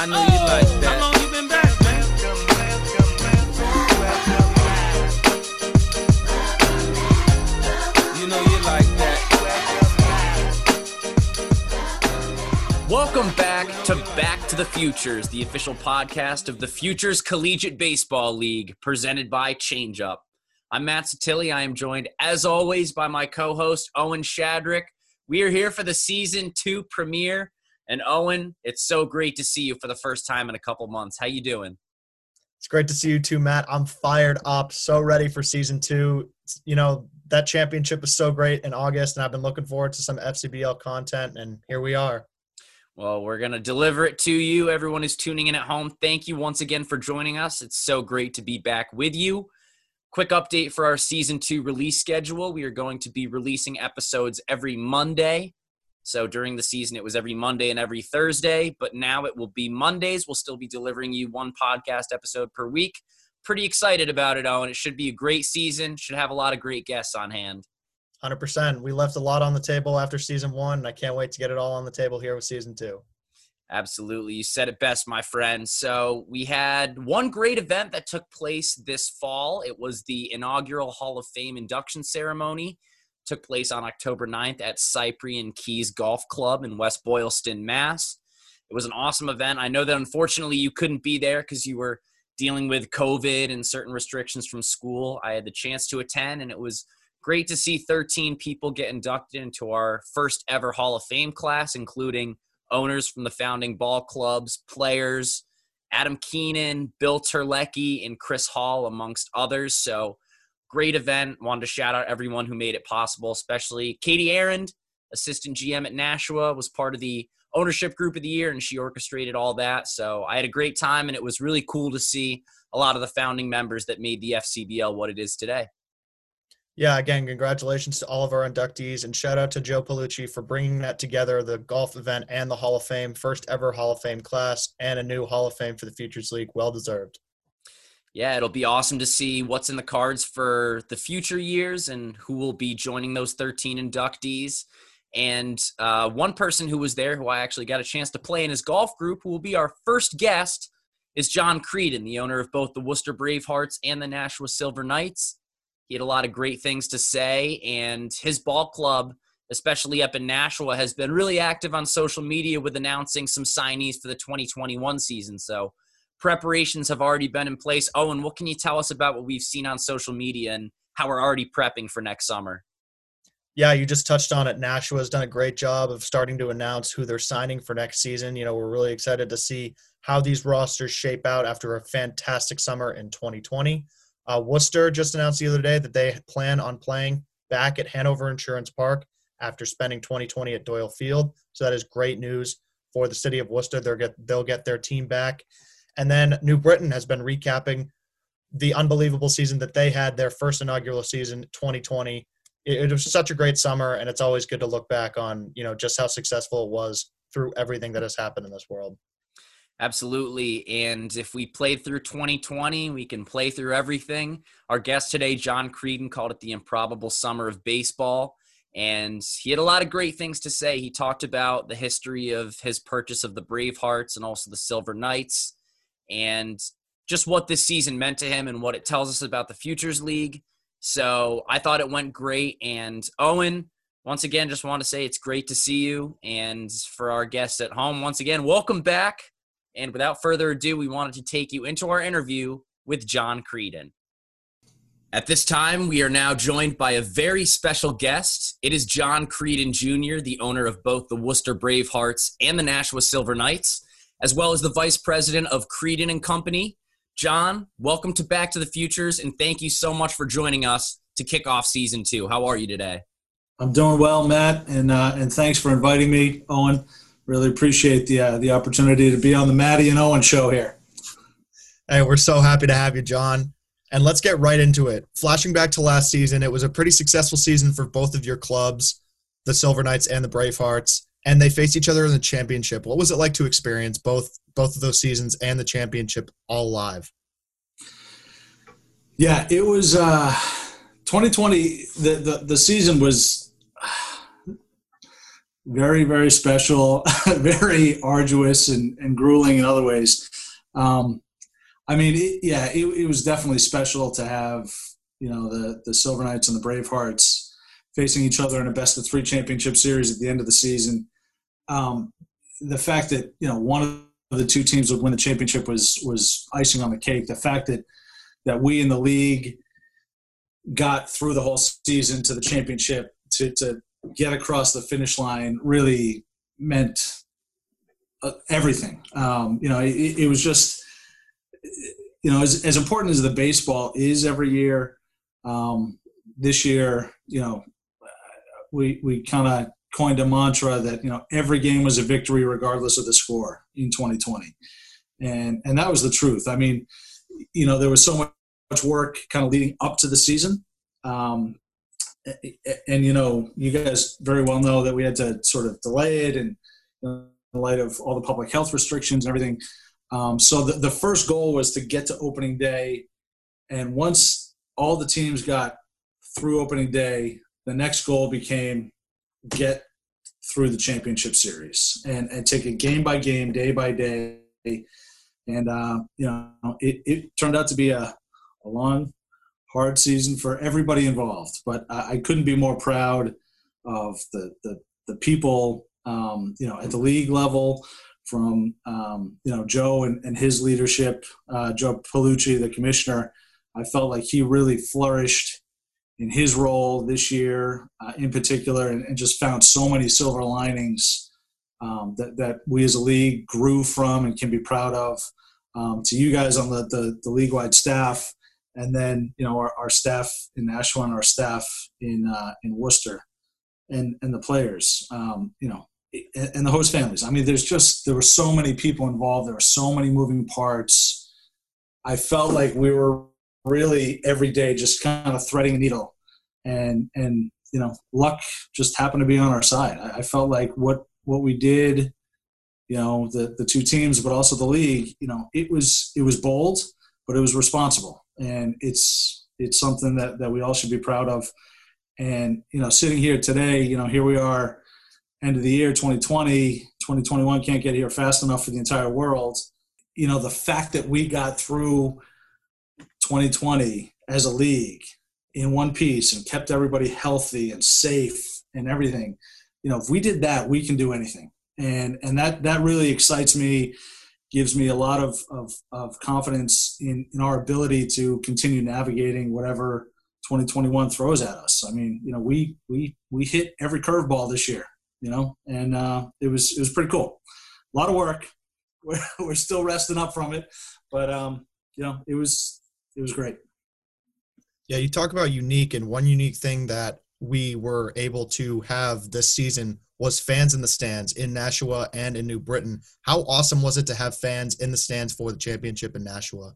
I know you like How long you been back, man? Welcome, welcome, welcome, welcome back. You know you like that. Welcome back to Back to the Futures, the official podcast of the Futures Collegiate Baseball League, presented by ChangeUp. I'm Matt Satilli. I am joined, as always, by my co-host Owen Shadrick. We are here for the season two premiere, and Owen, it's so great to see you for the first time in a couple months. How you doing? It's great to see you too, Matt. I'm fired up, so ready for season two. You know, that championship was so great in August, and I've been looking forward to some FCBL content, and here we are. Well, we're going to deliver it to you. Everyone who's tuning in at home, thank you once again for joining us. It's so great to be back with you. Quick update for our season two release schedule. We are going to be releasing episodes every Monday. So during the season, it was every Monday and every Thursday, but now it will be Mondays. We'll still be delivering you one podcast episode per week. Pretty excited about it, Owen. It should be a great season, should have a lot of great guests on hand. 100%. We left a lot on the table after season one, and I can't wait to get it all on the table here with season two. Absolutely. You said it best, my friend. So, we had one great event that took place this fall. It was the inaugural Hall of Fame induction ceremony. Took place on October 9th at Cyprian Keyes Golf Club in West Boylston, Mass. It was an awesome event. I know that unfortunately you couldn't be there because you were dealing with COVID and certain restrictions from school. I had the chance to attend, and it was great to see 13 people get inducted into our first ever Hall of Fame class, including owners from the founding ball clubs, players, Adam Keenan, Bill Terlecki, and Chris Hall, amongst others. So great event. Wanted to shout out everyone who made it possible, especially Katie Arend, assistant GM at Nashua, was part of the ownership group of the year, and she orchestrated all that. So I had a great time, and it was really cool to see a lot of the founding members that made the FCBL what it is today. Yeah, again, congratulations to all of our inductees, and shout out to Joe Paolucci for bringing that together the golf event and the Hall of Fame, first ever Hall of Fame class, and a new Hall of Fame for the Futures League. Well deserved. Yeah, it'll be awesome to see what's in the cards for the future years and who will be joining those 13 inductees. And uh, one person who was there, who I actually got a chance to play in his golf group, who will be our first guest, is John Creedon, the owner of both the Worcester Bravehearts and the Nashua Silver Knights. He had a lot of great things to say, and his ball club, especially up in Nashua, has been really active on social media with announcing some signees for the 2021 season. So preparations have already been in place. Owen, what can you tell us about what we've seen on social media and how we're already prepping for next summer? Yeah, you just touched on it. Nashua has done a great job of starting to announce who they're signing for next season. You know, we're really excited to see how these rosters shape out after a fantastic summer in 2020. Uh, Worcester just announced the other day that they plan on playing back at Hanover Insurance Park after spending 2020 at Doyle Field. So that is great news for the city of Worcester. They'll get they'll get their team back. And then New Britain has been recapping the unbelievable season that they had, their first inaugural season, 2020 it, was such a great summer and it's always good to look back on you know just how successful it was through everything that has happened in this world Absolutely. And if we played through 2020, we can play through everything. Our guest today, John Creedon, called it the improbable summer of baseball. And he had a lot of great things to say. He talked about the history of his purchase of the Bravehearts and also the Silver Knights and just what this season meant to him and what it tells us about the Futures League. So I thought it went great. And Owen, once again, just want to say it's great to see you. And for our guests at home, once again, welcome back. And without further ado, we wanted to take you into our interview with John Creedon. At this time, we are now joined by a very special guest. It is John Creedon Jr., the owner of both the Worcester Bravehearts and the Nashua Silver Knights, as well as the vice president of Creedon and Company. John, welcome to Back to the Futures, and thank you so much for joining us to kick off season two. How are you today? I'm doing well, Matt, and uh, and thanks for inviting me, Owen. Really appreciate the uh, the opportunity to be on the Maddie and Owen show here. hey we're so happy to have you john and let's get right into it flashing back to last season it was a pretty successful season for both of your clubs the silver knights and the bravehearts and they faced each other in the championship what was it like to experience both both of those seasons and the championship all live Yeah, it was uh, 2020, the, the, the season was very, very special, very arduous and, and grueling in other ways. Um, I mean, it, yeah, it, it was definitely special to have, you know, the, the Silver Knights and the Bravehearts facing each other in a best of three championship series at the end of the season. Um, the fact that, you know, one of the two teams would win the championship was, was icing on the cake. The fact that, that we in the league got through the whole season to the championship to, to get across the finish line really meant uh, everything. Um, you know, it, it, was just, you know, as, as important as the baseball is every year, um, this year, you know, we, we kind of coined a mantra that, you know, every game was a victory regardless of the score in 2020. And, and that was the truth. I mean, you know, there was so much work kind of leading up to the season. Um, and you know, you guys very well know that we had to sort of delay it, and in light of all the public health restrictions and everything. Um, so the, the first goal was to get to opening day, and once all the teams got through opening day, the next goal became get through the championship series and, and take it game by game, day by day. And, uh, you know, it, it turned out to be a, a long hard season for everybody involved. But I, I couldn't be more proud of the the, the people, um, you know, at the league level, from um, you know Joe and, and his leadership, uh, Joe Paolucci, the commissioner. I felt like he really flourished in his role this year, uh, in particular, and, and, just found so many silver linings um, that that we as a league grew from and can be proud of. Um, to you guys on the, the, the league wide staff, and then you know our, our staff in Nashua and our staff in uh, in Worcester, and and the players, um, you know, and, and the host families. I mean, there's just there were so many people involved. There were so many moving parts. I felt like we were really every day just kind of threading a needle, and and you know, luck just happened to be on our side. I, I felt like what what we did you know the the two teams but also the league you know it was it was bold but it was responsible and it's it's something that, that we all should be proud of. And you know, sitting here today, you know, here we are, end of the year, 2020, 2021 can't get here fast enough for the entire world. You know, the fact that we got through 2020 as a league in one piece and kept everybody healthy and safe and everything. You know, if we did that, we can do anything. And and that that really excites me gives me a lot of, of, of confidence in, in our ability to continue navigating whatever 2021 throws at us. I mean, you know, we we we hit every curveball this year, you know, and uh, it was it was pretty cool. A lot of work. We're, we're still resting up from it, but um, you know, it was it was great. Yeah, you talk about unique, and one unique thing that we were able to have this season was fans in the stands in Nashua and in New Britain. How awesome was it to have fans in the stands for the championship in Nashua?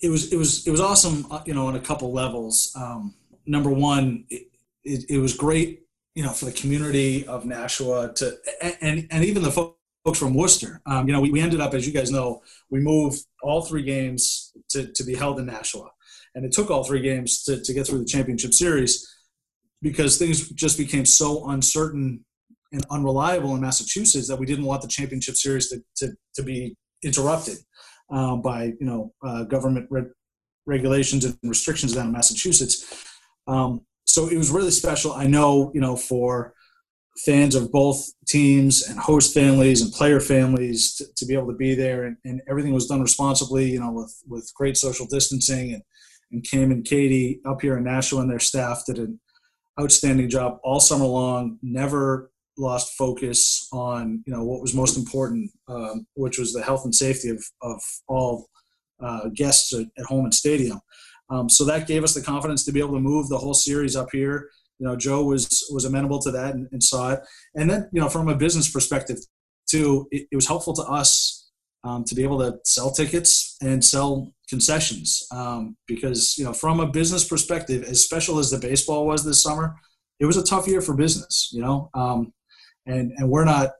It was it was it was awesome, uh, you know, on a couple levels. Um, number one, it, it, it, was great, you know, for the community of Nashua to and and even the folks from Worcester. Um, you know, we, we ended up, as you guys know, we moved all three games to, to be held in Nashua, and it took all three games to, to get through the championship series because things just became so uncertain and unreliable in Massachusetts that we didn't want the championship series to, to, to be interrupted uh, by you know uh, government re- regulations and restrictions down in Massachusetts. Um, so it was really special. I know you know for fans of both teams and host families and player families to, to be able to be there and, and, everything was done responsibly. You know with with great social distancing and and Kim and Katie up here in Nashua and their staff did an outstanding job all summer long. Never lost focus on you know what was most important, um, which was the health and safety of of all uh, guests at, at, home and stadium. Um, so that gave us the confidence to be able to move the whole series up here. You know, Joe was was amenable to that and, and saw it. And then you know, from a business perspective, too, it, it was helpful to us um, to be able to sell tickets and sell concessions um, because you know from a business perspective as special as the baseball was this summer it was a tough year for business you know? Um, and and we're not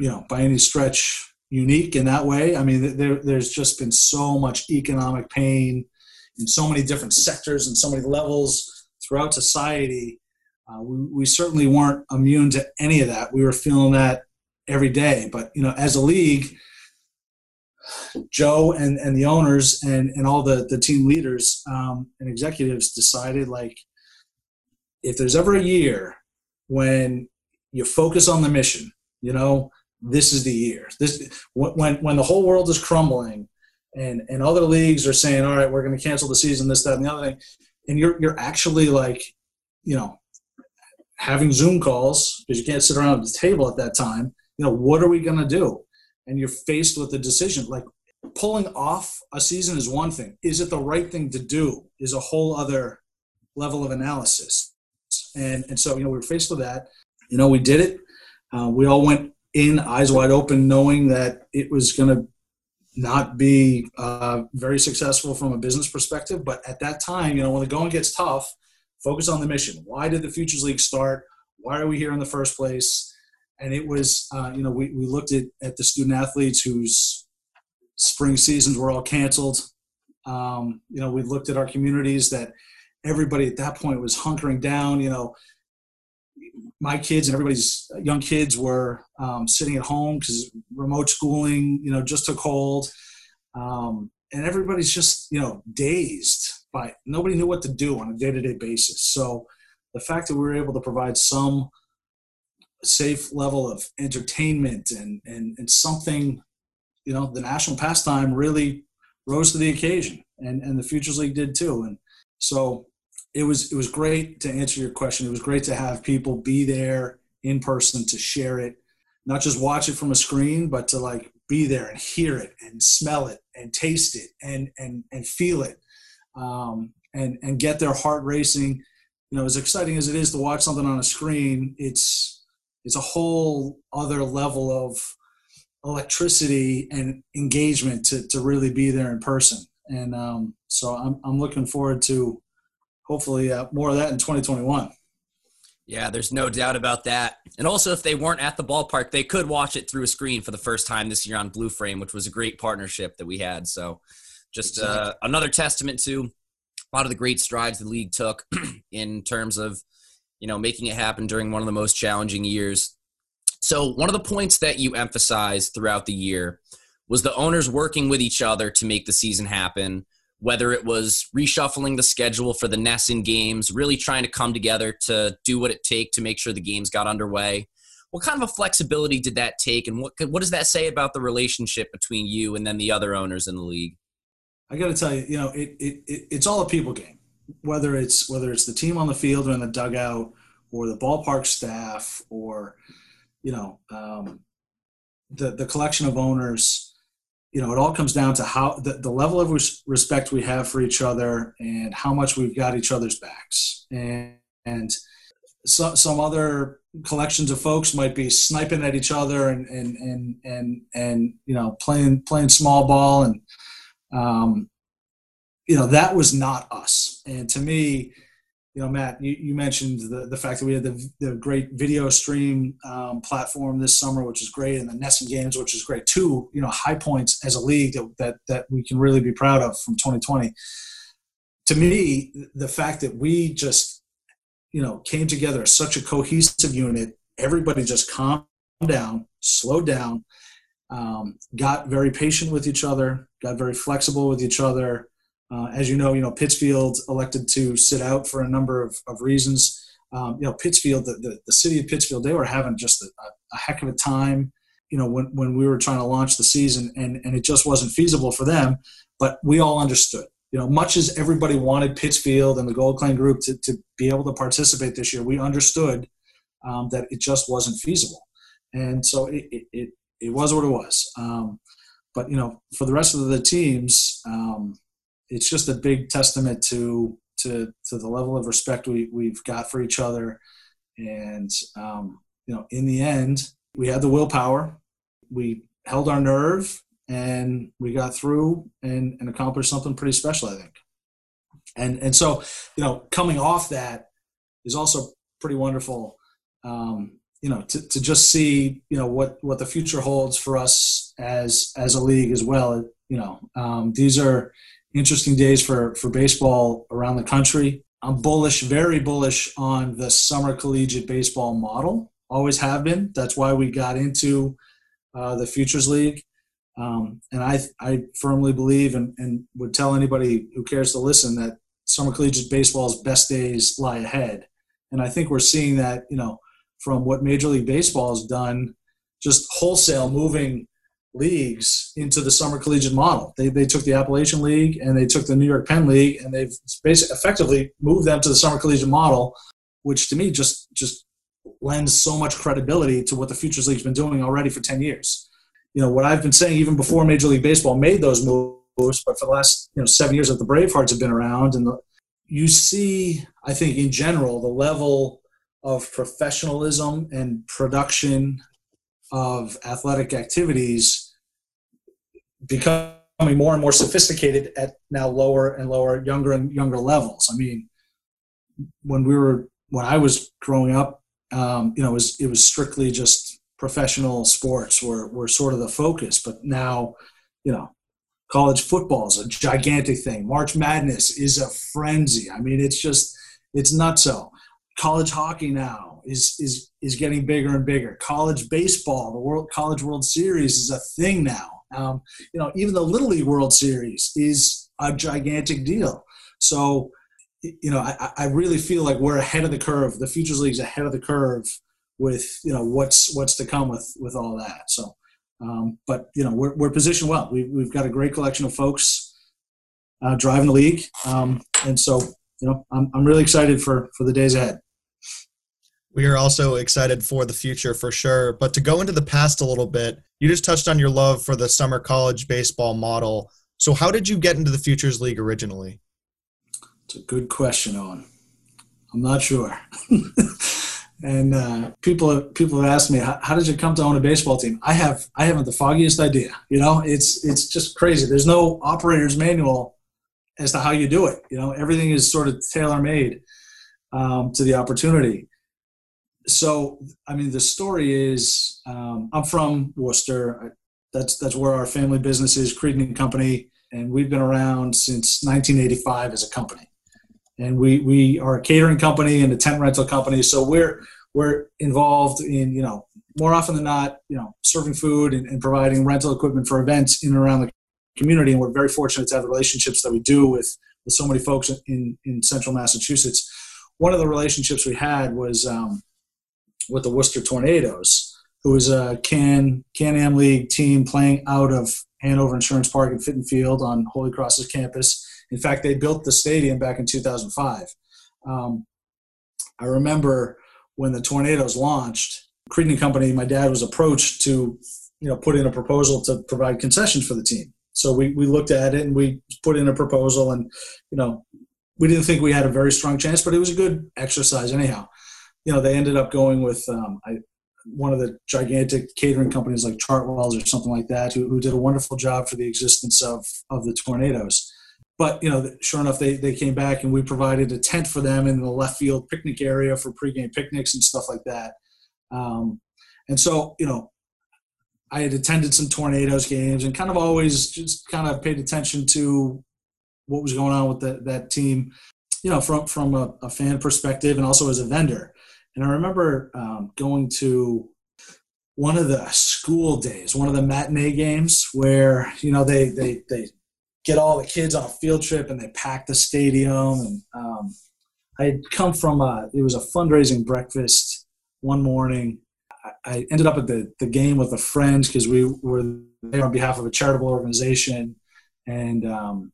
you know by any stretch unique in that way. I mean there, there's just been so much economic pain in so many different sectors and so many levels throughout society. Uh, we, we certainly weren't immune to any of that. We were feeling that every day. But you know, as a league, Joe and, and the owners and, and all the, the team leaders um, and executives decided like if there's ever a year when you focus on the mission, you know, this is the year. This when when the whole world is crumbling and and other leagues are saying, all right, we're going to cancel the season, this, that, and the other thing, and you're you're actually like, you know, having Zoom calls because you can't sit around the table at that time. You know, what are we going to do? And you're faced with a decision. Like pulling off a season is one thing. Is it the right thing to do? Is a whole other level of analysis. And and so you know we were faced with that. You know, we did it. Uh, we all went in eyes wide open, knowing that it was going to not be uh, very successful from a business perspective. But at that time, you know, when the going gets tough, focus on the mission. Why did the Futures League start? Why are we here in the first place? And it was, uh, you know, we, we looked at, at the student athletes whose spring seasons were all canceled. Um, you know, we looked at our communities that everybody at that point was hunkering down. You know, my kids and everybody's young kids were um, sitting at home because remote schooling, you know, just took hold. Um, and everybody's just, you know, dazed by nobody knew what to do on a day to day basis. So the fact that we were able to provide some safe level of entertainment and, and, and something, you know, the national pastime really rose to the occasion and, and the Futures League did too. And so it was it was great to answer your question. It was great to have people be there in person to share it, not just watch it from a screen, but to like be there and hear it and smell it and taste it and and and feel it, um, and and get their heart racing. You know, as exciting as it is to watch something on a screen, it's it's a whole other level of electricity and engagement to to really be there in person. And um, so I'm I'm looking forward to hopefully uh, more of that in 2021. Yeah, there's no doubt about that. And also, if they weren't at the ballpark, they could watch it through a screen for the first time this year on BlueFrame, which was a great partnership that we had. So, just uh, another testament to a lot of the great strides the league took in terms of, you know, making it happen during one of the most challenging years. So, one of the points that you emphasized throughout the year was the owners working with each other to make the season happen whether it was reshuffling the schedule for the NESN games, really trying to come together to do what it take to make sure the games got underway. What kind of a flexibility did that take, and what what does that say about the relationship between you and then the other owners in the league? I got to tell you, you know, it, it, it it's all a people game. Whether it's whether it's the team on the field or in the dugout, or the ballpark staff, or you know, um, the the collection of owners you know, it all comes down to how the, the level of res- respect we have for each other and how much we've got each other's backs. And, and so, some other collections of folks might be sniping at each other and, and, and, and, and, you know, playing, playing small ball. And, um, you know, that was not us. And to me, you know, Matt, you, you mentioned the, the fact that we had the, the great video stream um, platform this summer, which is great, and the NESN games, which is great. Two, you know, high points as a league that, that, that we can really be proud of from 2020. To me, the fact that we just, you know, came together as such a cohesive unit, everybody just calmed down, slowed down, um, got very patient with each other, got very flexible with each other, uh, as you know, you know Pittsfield elected to sit out for a number of, of reasons. Um, you know, Pittsfield, the, the, the, city of Pittsfield, they were having just a, a, heck of a time. You know, when, when we were trying to launch the season, and and it just wasn't feasible for them. But we all understood. You know, much as everybody wanted Pittsfield and the Goldklang Group to, to be able to participate this year, we understood um, that it just wasn't feasible. And so it, it, it, it was what it was. Um, but you know, for the rest of the teams, um, it's just a big testament to to to the level of respect we we've got for each other, and um, you know, in the end, we had the willpower, we held our nerve, and we got through and and accomplished something pretty special, I think. And and so, you know, coming off that is also pretty wonderful. Um, you know, to, to just see, you know, what, what the future holds for us as, as a league as well. You know, um, these are, interesting days for for baseball around the country. I'm bullish, very bullish on the summer collegiate baseball model. Always have been. That's why we got into uh, the Futures League. Um, and I, I firmly believe and, and would tell anybody who cares to listen that summer collegiate baseball's best days lie ahead. And I think we're seeing that, you know, from what Major League Baseball has done, just wholesale moving leagues into the summer collegiate model. They, they took the Appalachian League and they took the New York Penn League and they've basically effectively moved them to the summer collegiate model, which to me just just lends so much credibility to what the Futures League's been doing already for 10 years. You know, what I've been saying even before Major League Baseball made those moves, but for the last, you know, seven years that the Bravehearts have been around and the, you see, I think in general, the level of professionalism and production of athletic activities becoming more and more sophisticated at now lower and lower, younger and younger levels. I mean, when we were when I was growing up, um, you know, it was it was strictly just professional sports were were sort of the focus. But now, you know, college football is a gigantic thing. March Madness is a frenzy. I mean, it's just it's nuts. So college hockey now is is is getting bigger and bigger. College baseball, the World College World Series is a thing now. Um, you know, even the Little League World Series is a gigantic deal. So, you know, I, I really feel like we're ahead of the curve. The Futures League's ahead of the curve with you know what's what's to come with with all that. So, um, but you know, we're we're positioned well. We, we've got a great collection of folks uh, driving the league, um, and so you know, I'm I'm really excited for for the days ahead. We are also excited for the future for sure. But to go into the past a little bit, you just touched on your love for the summer college baseball model. So, how did you get into the Futures League originally? It's a good question, Owen. I'm not sure. and uh, people people have asked me, how, did you come to own a baseball team? I have I haven't the foggiest idea. You know, it's it's just crazy. There's no operator's manual as to how you do it. You know, everything is sort of tailor made um, to the opportunity. So, I mean, the story is um, I'm from Worcester. That's that's where our family business is, Creedon and Company, and we've been around since 1985 as a company. And we we are a catering company and a tent rental company. So we're we're involved in you know more often than not you know serving food and, and, providing rental equipment for events in and around the community. And we're very fortunate to have the relationships that we do with with so many folks in in central massachusetts. One of the relationships we had was um, with the worcester tornadoes who was a can can am league team playing out of hanover insurance park and fitton field on holy cross's campus in fact, they built the stadium back in 2005. Um, I remember when the tornadoes launched, Creedon Company, my dad was approached to, you know, put in a proposal to provide concessions for the team. So we, we looked at it and we put in a proposal and, you know, we didn't think we had a very strong chance, but it was a good exercise anyhow. You know, they ended up going with um, I, one of the gigantic catering companies like Chartwells or something like that, who, who did a wonderful job for the existence of, of the tornadoes but you know, sure enough, they, they came back and we provided a tent for them in the left field picnic area for pregame picnics and stuff like that. Um, and so, you know, I had attended some tornadoes games and kind of always just kind of paid attention to what was going on with the, that team, you know, from from a, a, fan perspective and also as a vendor. And I remember um, going to one of the school days, one of the matinee games where you know they they they get all the kids on a field trip and they pack the stadium. And um, I had come from a, it was a fundraising breakfast one morning. I, ended up at the, the game with a friend because we were there on behalf of a charitable organization. And um,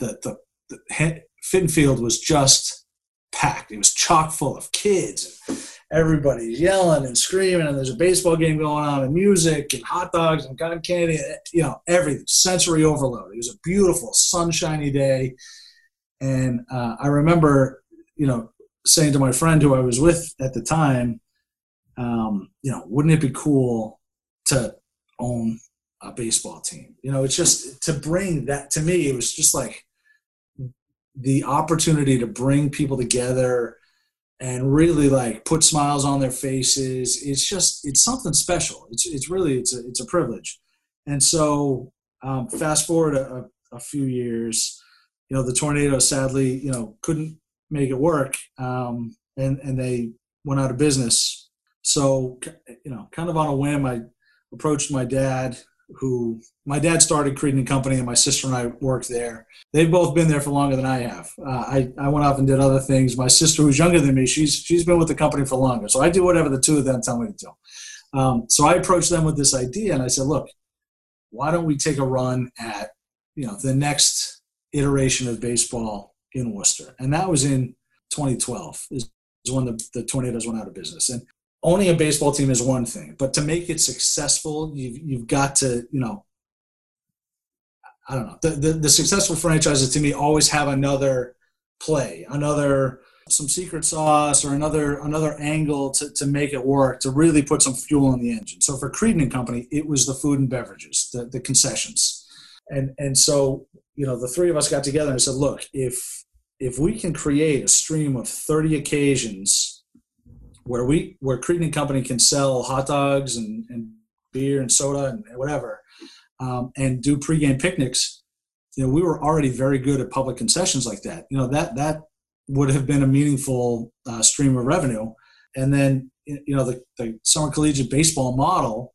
the, the, the Fitton Field was just packed. It was chock full of kids And everybody's yelling and screaming, and there's a baseball game going on, and music and hot dogs and cotton candy, you know, everything, sensory overload. It was a beautiful, sunshiny day. And uh, I remember, you know, saying to my friend who I was with at the time, um, you know, wouldn't it be cool to own a baseball team? You know, it's just to bring that to me, it was just like the opportunity to bring people together and really like put smiles on their faces. It's just it's something special. It's it's really it's a it's a privilege. And so um, fast forward a, a, few years, you know, the tornado sadly, you know, couldn't make it work, um, and and they went out of business. So, you know, kind of on a whim, I approached my dad, who my dad started Creedon and Company, and my sister and I worked there. They've both been there for longer than I have. Uh, I I went off and did other things. My sister, who's younger than me, she's she's been with the company for longer. So I do whatever the two of them tell me to do. Um, so I approached them with this idea, and I said, look, why don't we take a run at you know the next iteration of baseball in Worcester? And that was in 2012 is, is when the, the tornadoes went out of business. And owning a baseball team is one thing, but to make it successful, you've, you've got to, you know, I don't know. The, the, the successful franchises to me always have another play, another some secret sauce or another another angle to, to make it work to really put some fuel in the engine. So for Creedon and Company, it was the food and beverages, the, the concessions. And and so, you know, the three of us got together and said, look, if if we can create a stream of 30 occasions where we where Creedon and Company can sell hot dogs and, and beer and soda and whatever, um, and do pregame picnics, you know, we were already very good at public concessions like that. You know, that that would have been a meaningful uh, stream of revenue. And then, you know, the, the summer collegiate baseball model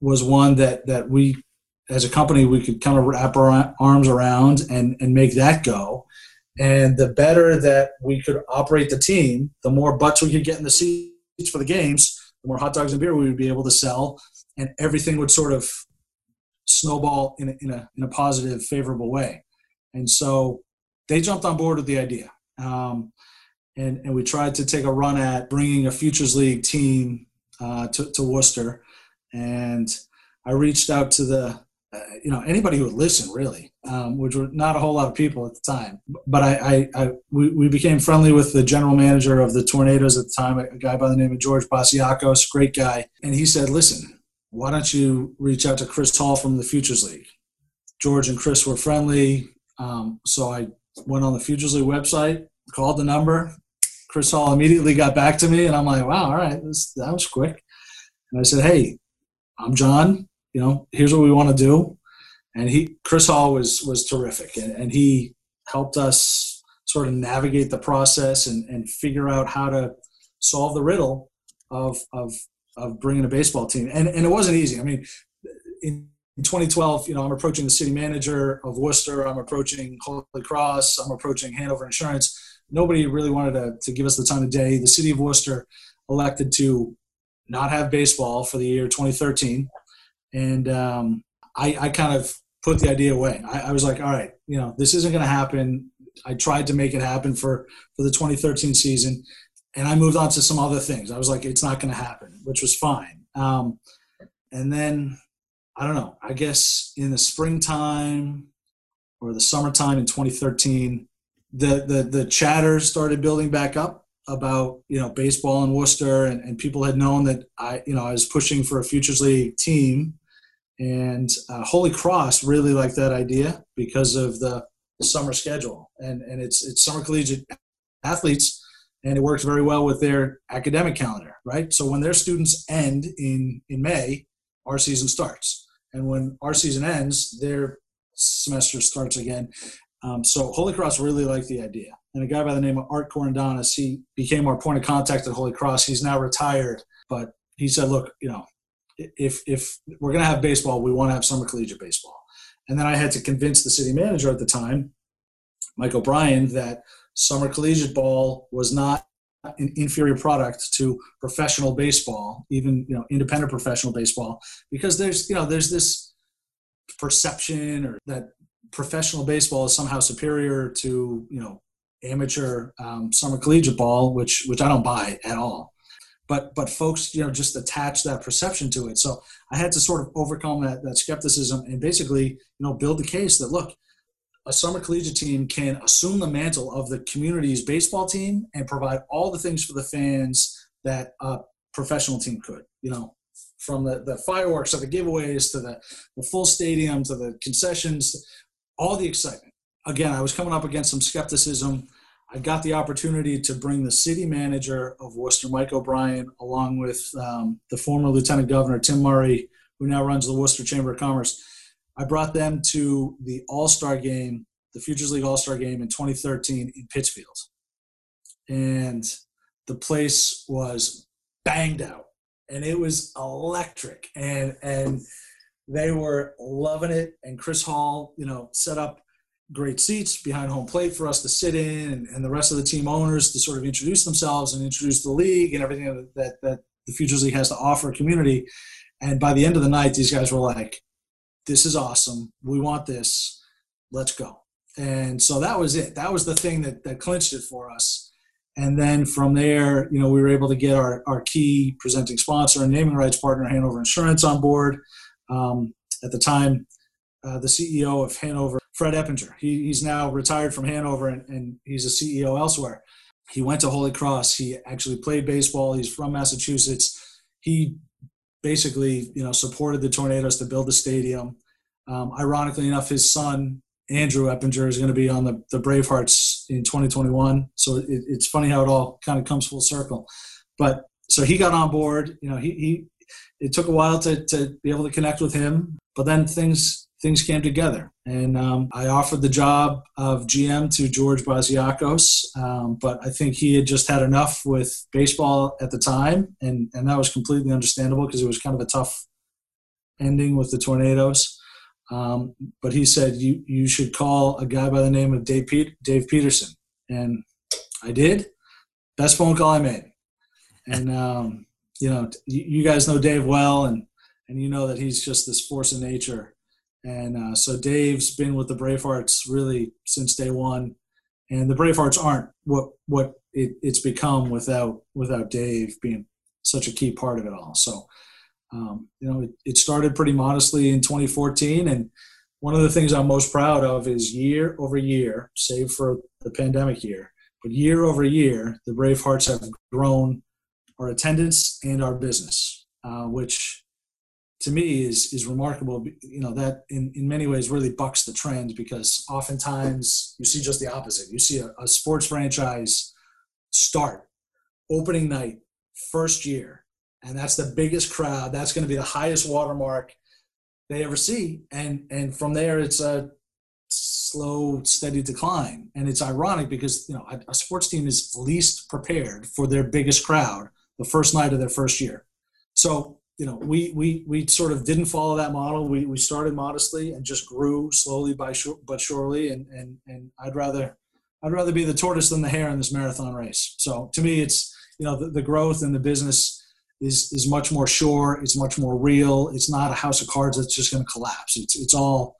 was one that that we, as a company, we could kind of wrap our arms around and and make that go. And the better that we could operate the team, the more butts we could get in the seats for the games, the more hot dogs and beer we would be able to sell, and everything would sort of snowball in a, in a, in a positive, favorable way. And so they jumped on board with the idea. Um, and, and we tried to take a run at bringing a Futures League team uh, to, to Worcester. And I reached out to the, uh, you know, anybody who would listen, really, um, which were not a whole lot of people at the time. But I, I, I we, we became friendly with the general manager of the Tornadoes at the time, a guy by the name of George Basiakos, great guy. And he said, listen, why don't you reach out to Chris Hall from the Futures League? George and Chris were friendly. Um, so I went on the Futures League website, called the number. Chris Hall immediately got back to me, and I'm like, wow, all right, this, that was quick. And I said, hey, I'm John. You know, here's what we want to do. And he, Chris Hall was was terrific, and, and he helped us sort of navigate the process and, and figure out how to solve the riddle of of of bringing a baseball team. And and it wasn't easy. I mean, in in 2012, you know, I'm approaching the city manager of Worcester. I'm approaching Holy Cross. I'm approaching Hanover Insurance. Nobody really wanted to, to give us the time of day. The city of Worcester elected to not have baseball for the year 2013. And um, I, I, kind of put the idea away. I, I was like, all right, you know, this isn't going to happen. I tried to make it happen for, for the 2013 season. And I moved on to some other things. I was like, it's not going to happen, which was fine. Um, and then I don't know. I guess in the springtime or the summertime in 2013, the the the chatter started building back up about you know baseball in Worcester, and, and people had known that I you know I was pushing for a Futures League team, and uh, Holy Cross really liked that idea because of the, summer schedule, and and it's it's summer collegiate athletes, and it works very well with their academic calendar, right? So when their students end in in May, our season starts and when our season ends, their semester starts again. Um, so Holy Cross really liked the idea. And a guy by the name of Art Corandonis, he became our point of contact at Holy Cross. He's now retired, but he said, look, you know, if, if we're going to have baseball, we want to have summer collegiate baseball. And then I had to convince the city manager at the time, Mike O'Brien, that summer collegiate ball was not an inferior product to professional baseball, even you know independent professional baseball, because there's you know there's this perception or that professional baseball is somehow superior to you know amateur um, summer collegiate ball, which which I don't buy at all. But but folks you know just attach that perception to it. So I had to sort of overcome that that skepticism and basically you know build the case that look a summer collegiate team can assume the mantle of the community's baseball team and provide all the things for the fans that a professional team could. You know, from the, the fireworks to the giveaways to the, the full stadium to the concessions, all the excitement. Again, I was coming up against some skepticism. I got the opportunity to bring the city manager of Worcester, Mike O'Brien, along with um, the former Lieutenant Governor Tim Murray, who now runs the Worcester Chamber of Commerce I brought them to the All Star game the Futures League All Star Game in 2013 in Pittsfield, and the place was banged out, and it was electric, and and they were loving it. And Chris Hall, you know, set up great seats behind home plate for us to sit in, and, and the rest of the team owners to sort of introduce themselves and introduce the league and everything that that, the Futures League has to offer a community. And by the end of the night, these guys were like, "This is awesome. We want this. Let's go." And so that was it. That was the thing that that clinched it for us. And then from there, you know, we were able to get our, our key presenting sponsor and naming rights partner, Hanover Insurance, on board. Um, at the time, uh, the CEO of Hanover, Fred Eppinger. He, he's now retired from Hanover and, and he's a CEO elsewhere. He went to Holy Cross. He actually played baseball. He's from Massachusetts. He basically, you know, supported the Tornadoes to build the stadium. Um, ironically enough, his son Andrew Eppinger is going to be on the, the Bravehearts in 2021. So it, it's funny how it all kind of comes full circle. But so he got on board. You know, he, he it took a while to, to be able to connect with him, but then things things came together. And um, I offered the job of GM to George Baziakos, um, but I think he had just had enough with baseball at the time, and, and that was completely understandable because it was kind of a tough ending with the Tornadoes. Um, but he said you you should call a guy by the name of Dave Dave Peterson, and I did. Best phone call I made, and um, you know you guys know Dave well, and and you know that he's just this force of nature. And uh, so Dave's been with the Bravehearts really since day one, and the Bravehearts aren't what what it, it's become without without Dave being such a key part of it all. So um, you know, it, it, started pretty modestly in 2014, and one of the things I'm most proud of is year over year, save for the pandemic year, but year over year, the Bravehearts have grown our attendance and our business, uh, which to me is is remarkable. You know that in in many ways really bucks the trend because oftentimes you see just the opposite. You see a, a sports franchise start opening night first year and that's the biggest crowd. That's going to be the highest watermark they ever see, and and from there it's a slow, steady decline. And it's ironic because you know a, a sports team is least prepared for their biggest crowd the first night of their first year. So you know we we we sort of didn't follow that model. We we started modestly and just grew slowly by but surely. And and and I'd rather I'd rather be the tortoise than the hare in this marathon race. So to me, it's you know the, the growth and the business is is much more sure. It's much more real. It's not a house of cards that's just going to collapse. It's it's all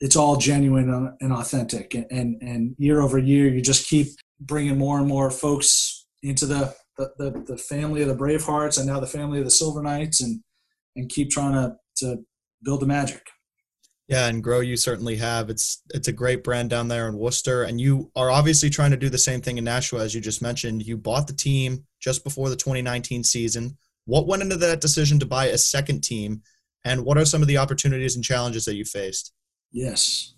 it's all genuine and authentic. And and year over year, you just keep bringing more and more folks into the the, the, the family of the Bravehearts and now the family of the Silver Knights, and and keep trying to to build the magic. Yeah, and grow you certainly have. It's it's a great brand down there in Worcester, and you are obviously trying to do the same thing in Nashua, as you just mentioned. You bought the team just before the 2019 season. What went into that decision to buy a second team, and what are some of the opportunities and challenges that you faced? Yes.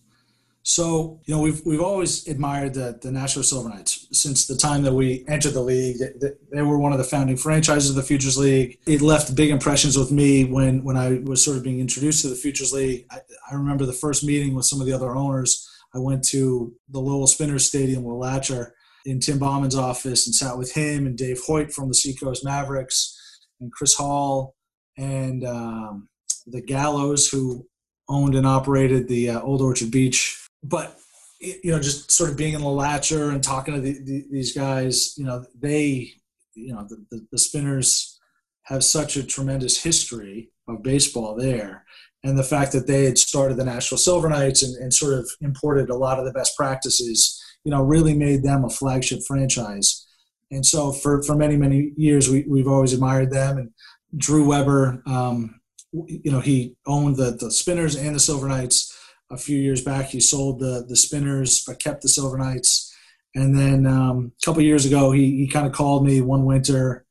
So, you know, we've, we've always admired the, the Nashua Silver Knights since the time that we entered the league. They, they were one of the founding franchises of the Futures League. It left big impressions with me when, when I was sort of being introduced to the Futures League. I, I remember the first meeting with some of the other owners. I went to the Lowell Spinners Stadium with LeLacheur in Tim Bawmann's office and sat with him and Dave Hoyt from the Seacoast Mavericks and Chris Hall and um, the Gallows, who owned and operated the uh, Old Orchard Beach. But you know, just sort of being in the LeLacheur and talking to the, the, these guys, you know, they, you know, the, the, the Spinners have such a tremendous history of baseball there. And the fact that they had started the Nashua Silver Knights and, and sort of imported a lot of the best practices, you know, really made them a flagship franchise. And so for, for many many years we, we've always admired them. And drew weber um, you know he owned the, the spinners and the silver knights a few years back he sold the, the spinners but kept the silver knights and then um, a couple years ago he, he kind of called me one winter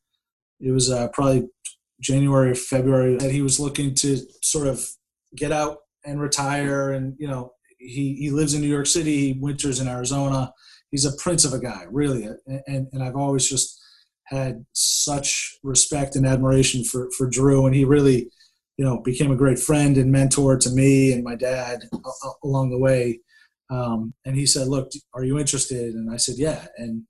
it was uh, probably january or february that he was looking to sort of get out and retire and you know he, he lives in new york city he winters in arizona he's a prince of a guy, really. And, and I've always just had such respect and admiration for, for Drew. And he really, you know, became a great friend and mentor to me and my dad along the way. Um, and he said, "Look, are you interested?" And I said, "Yeah." And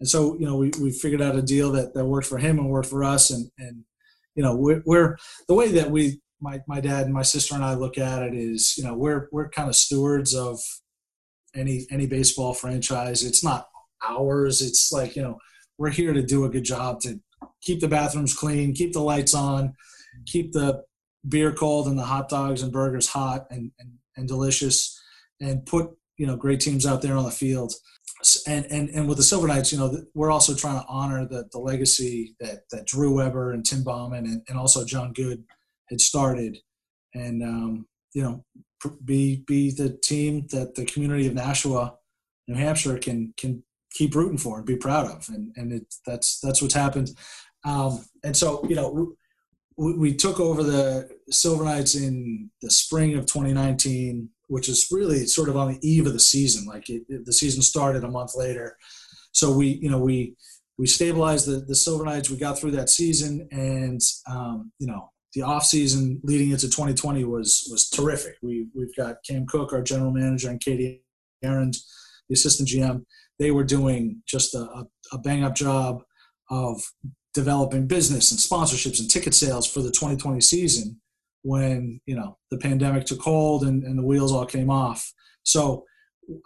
and so you know we, we figured out a deal that, that worked for him and worked for us. And and you know we're, we're the way that we my my dad and my sister and I look at it is you know we're we're kind of stewards of any any baseball franchise. It's not ours. It's like you know we're here to do a good job to keep the bathrooms clean, keep the lights on, keep the beer cold and the hot dogs and burgers hot and, and, and delicious, and put you know great teams out there on the field. And, and and with the Silver Knights, you know, we're also trying to honor the, the legacy that, that Drew Weber and Tim Bawmann and, and also John Good had started, and um, you know, be be the team that the community of Nashua, New Hampshire can can keep rooting for and be proud of, and and it, that's that's what's happened. Um, and so you know, we, we took over the Silver Knights in the spring of 2019, which is really sort of on the eve of the season. Like it, it, the season started a month later, so we you know we we stabilized the, the Silver Knights. We got through that season, and um, you know the off season leading into 2020 was was terrific. We we've got Cam Cook, our general manager, and Katie Aarons, the assistant GM. They were doing just a, a bang up job of developing business and sponsorships and ticket sales for the 2020 season when you know the pandemic took hold and, and the wheels all came off. So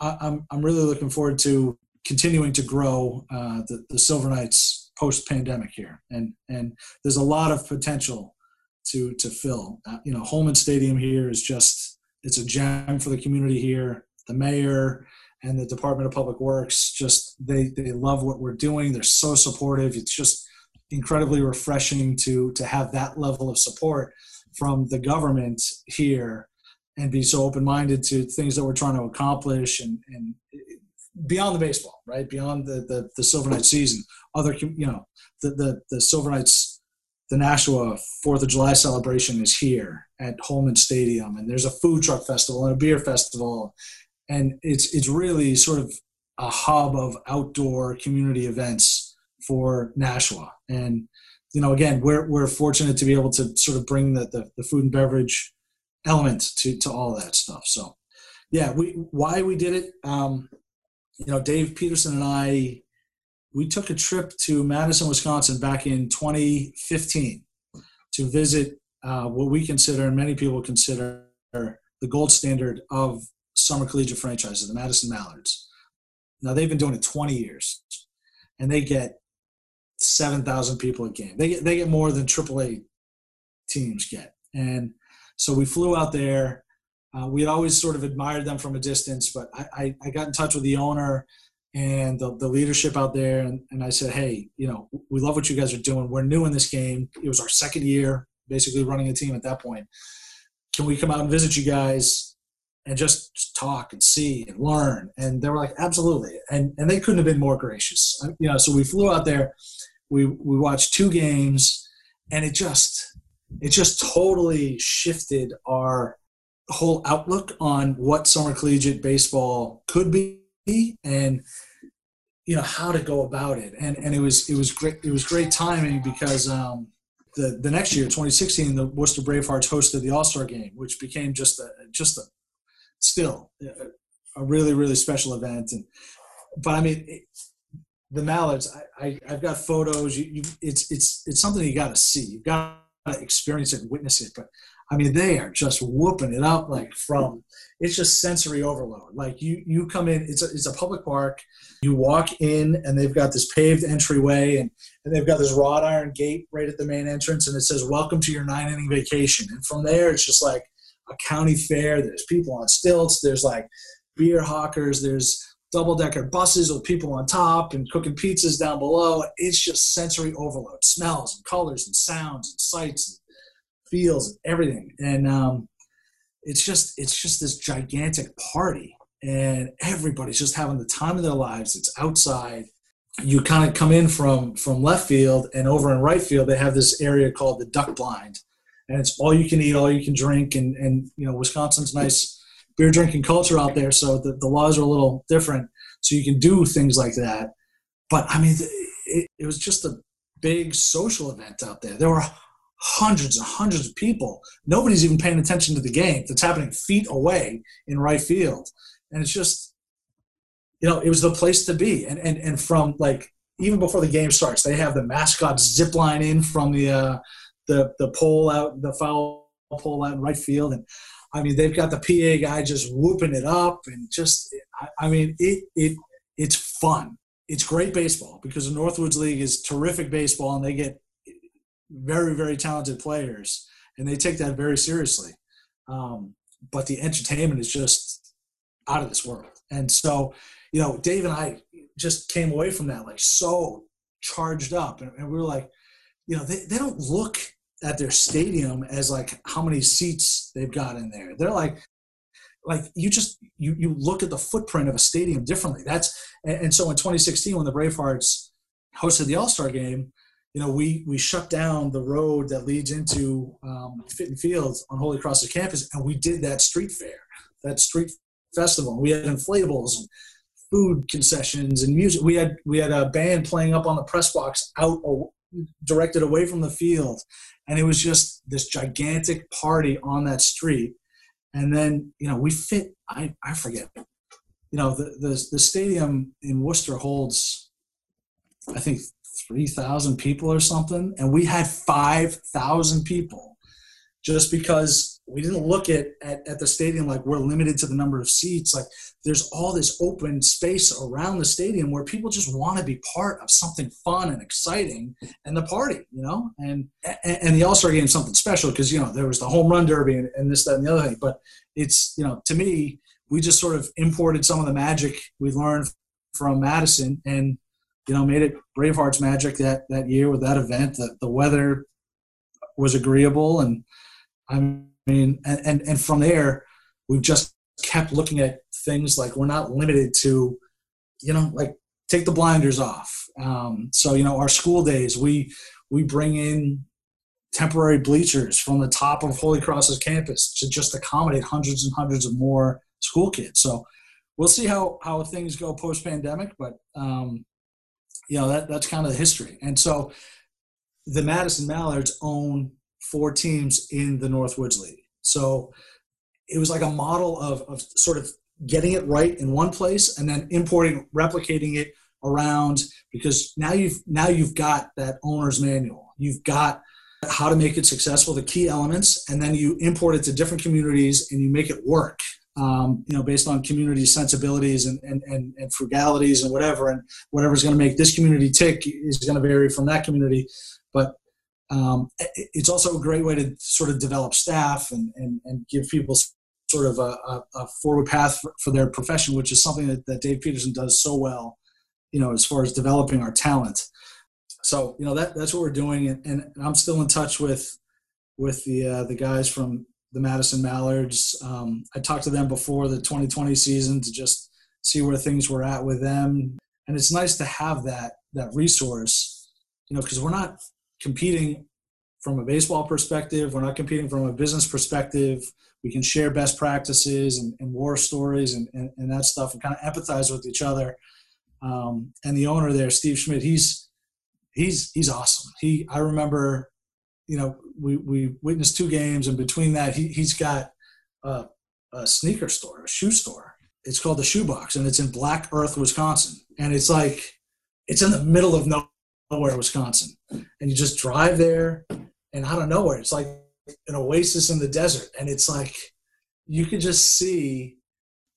I, I'm I'm really looking forward to continuing to grow uh, the, the Silver Knights post pandemic here, and and there's a lot of potential to to fill. Uh, you know, Holman Stadium here is just it's a gem for the community here. The mayor and the Department of Public Works just they they love what we're doing. They're so supportive. It's just incredibly refreshing to to have that level of support from the government here and be so open-minded to things that we're trying to accomplish and, and beyond the baseball right beyond the, the, the silver knights season other you know the, the, the silver knights the nashua fourth of july celebration is here at holman stadium and there's a food truck festival and a beer festival and it's it's really sort of a hub of outdoor community events for Nashua. And you know, again, we're we're fortunate to be able to sort of bring the the, the food and beverage element to to all that stuff. So, yeah, we why we did it. Um, you know, Dave Peterson and I, we took a trip to Madison, Wisconsin back in 2015 to visit uh, what we consider and many people consider the gold standard of summer collegiate franchises, the Madison Mallards. Now they've been doing it 20 years, and they get 7,000 people a game. They get they get more than AAA teams get, and so we flew out there. Uh, we had always sort of admired them from a distance, but I, I, I got in touch with the owner and the, the leadership out there, and, and I said, hey, you know, we love what you guys are doing. We're new in this game. It was our second year, basically running a team at that point. Can we come out and visit you guys? and just talk and see and learn. And they were like, absolutely. And and they couldn't have been more gracious. You know, so we flew out there, we we watched two games, and it just it just totally shifted our whole outlook on what summer collegiate baseball could be and you know how to go about it. And and it was it was great it was great timing because um the the next year 2016 the Worcester Bravehearts hosted the All-Star game which became just a just a still a really really special event. And but i mean it, the mallards I, I have got photos you, you it's it's it's something you got to see you've got to experience it and witness it but i mean they are just whooping it up like from it's just sensory overload like you you come in it's a, it's a public park you walk in and they've got this paved entryway and and they've got this wrought iron gate right at the main entrance and it says welcome to your nine inning vacation and from there it's just like a county fair. There's people on stilts. There's like beer hawkers. There's double decker buses with people on top and cooking pizzas down below. It's just sensory overload, smells and colors and sounds and sights and feels and everything. And um, it's just it's just this gigantic party, and everybody's just having the time of their lives. It's outside. You kind of come in from from left field, and over in right field, they have this area called the duck blind and it's all you can eat, all you can drink, and and you know Wisconsin's nice beer drinking culture out there, so the, the laws are a little different, so you can do things like that. But I mean, it, it was just a big social event out there. There were hundreds and hundreds of people. Nobody's even paying attention to the game that's happening feet away in right field. and it's just, you know, it was the place to be. And and and from like even before the game starts, they have the mascot zip line in from the uh, the the pole out, the foul pole out in right field, and I mean they've got the PA guy just whooping it up, and just I, mean it it it's fun. It's great baseball because the Northwoods League is terrific baseball, and they get very very talented players, and they take that very seriously. Um, but the entertainment is just out of this world, and so you know Dave and I just came away from that like so charged up, and, and we were like, you know, they, they don't look at their stadium as like how many seats they've got in there. They're like, like you just you you look at the footprint of a stadium differently. That's and, so in 2016 when the Bravehearts hosted the All Star game, you know we we shut down the road that leads into um, Fitton Fields on Holy Cross's campus, and we did that street fair, that street festival. We had inflatables. And, food concessions and music. We had we had a band playing up on the press box out directed away from the field, and it was just this gigantic party on that street. And then you know we fit. I I forget. You know the the, the stadium in Worcester holds, I think three thousand people or something, and we had five thousand people, just because we didn't look at, at, at the stadium like we're limited to the number of seats. Like there's all this open space around the stadium where people just want to be part of something fun and exciting and the party, you know? And and, and the All-Star game something special because, you know, there was the home run derby and, and this, that, and the other thing. But it's, you know, to me, we just sort of imported some of the magic we learned from Madison and, you know, made it Bravehearts magic that, that year with that event. That the weather was agreeable and I'm I mean, and, and, and from there, we've just kept looking at things like we're not limited to, you know, like take the blinders off. Um, so, you know, our school days, we, we bring in temporary bleachers from the top of Holy Cross's campus to just accommodate hundreds and hundreds of more school kids. So we'll see how, how things go post pandemic, but, um, you know, that, that's kind of the history. And so the Madison Mallards own four teams in the Northwoods League. So it was like a model of, of sort of getting it right in one place and then importing, replicating it around because now you've now you've got that owner's manual. You've got how to make it successful, the key elements, and then you import it to different communities and you make it work. Um, you know, based on community sensibilities and, and, and, and frugalities and whatever, and whatever's going to make this community tick is going to vary from that community. But um, it's also a great way to sort of develop staff and, and, and give people sort of a, a, forward path for, for, their profession, which is something that, that Dave Peterson does so well, you know, as far as developing our talent. So, you know, that, that's what we're doing. And, and I'm still in touch with, with the, uh, the guys from the Madison Mallards. Um, I talked to them before the 2020 season to just see where things were at with them. And it's nice to have that, that resource, you know, because we're not competing from a baseball perspective. We're not competing from a business perspective. We can share best practices and, and war stories and, and, and, that stuff and kind of empathize with each other. Um, and the owner there, Steve Schmitt, he's he's he's awesome. He I remember, you know, we we witnessed two games, and between that, he he's got a, a sneaker store, a shoe store. It's called the Shoebox, and it's in Black Earth, Wisconsin. And it's like it's in the middle of nowhere nowhere, Wisconsin. And you just drive there, and out of nowhere, it's like an oasis in the desert. And it's like you could just see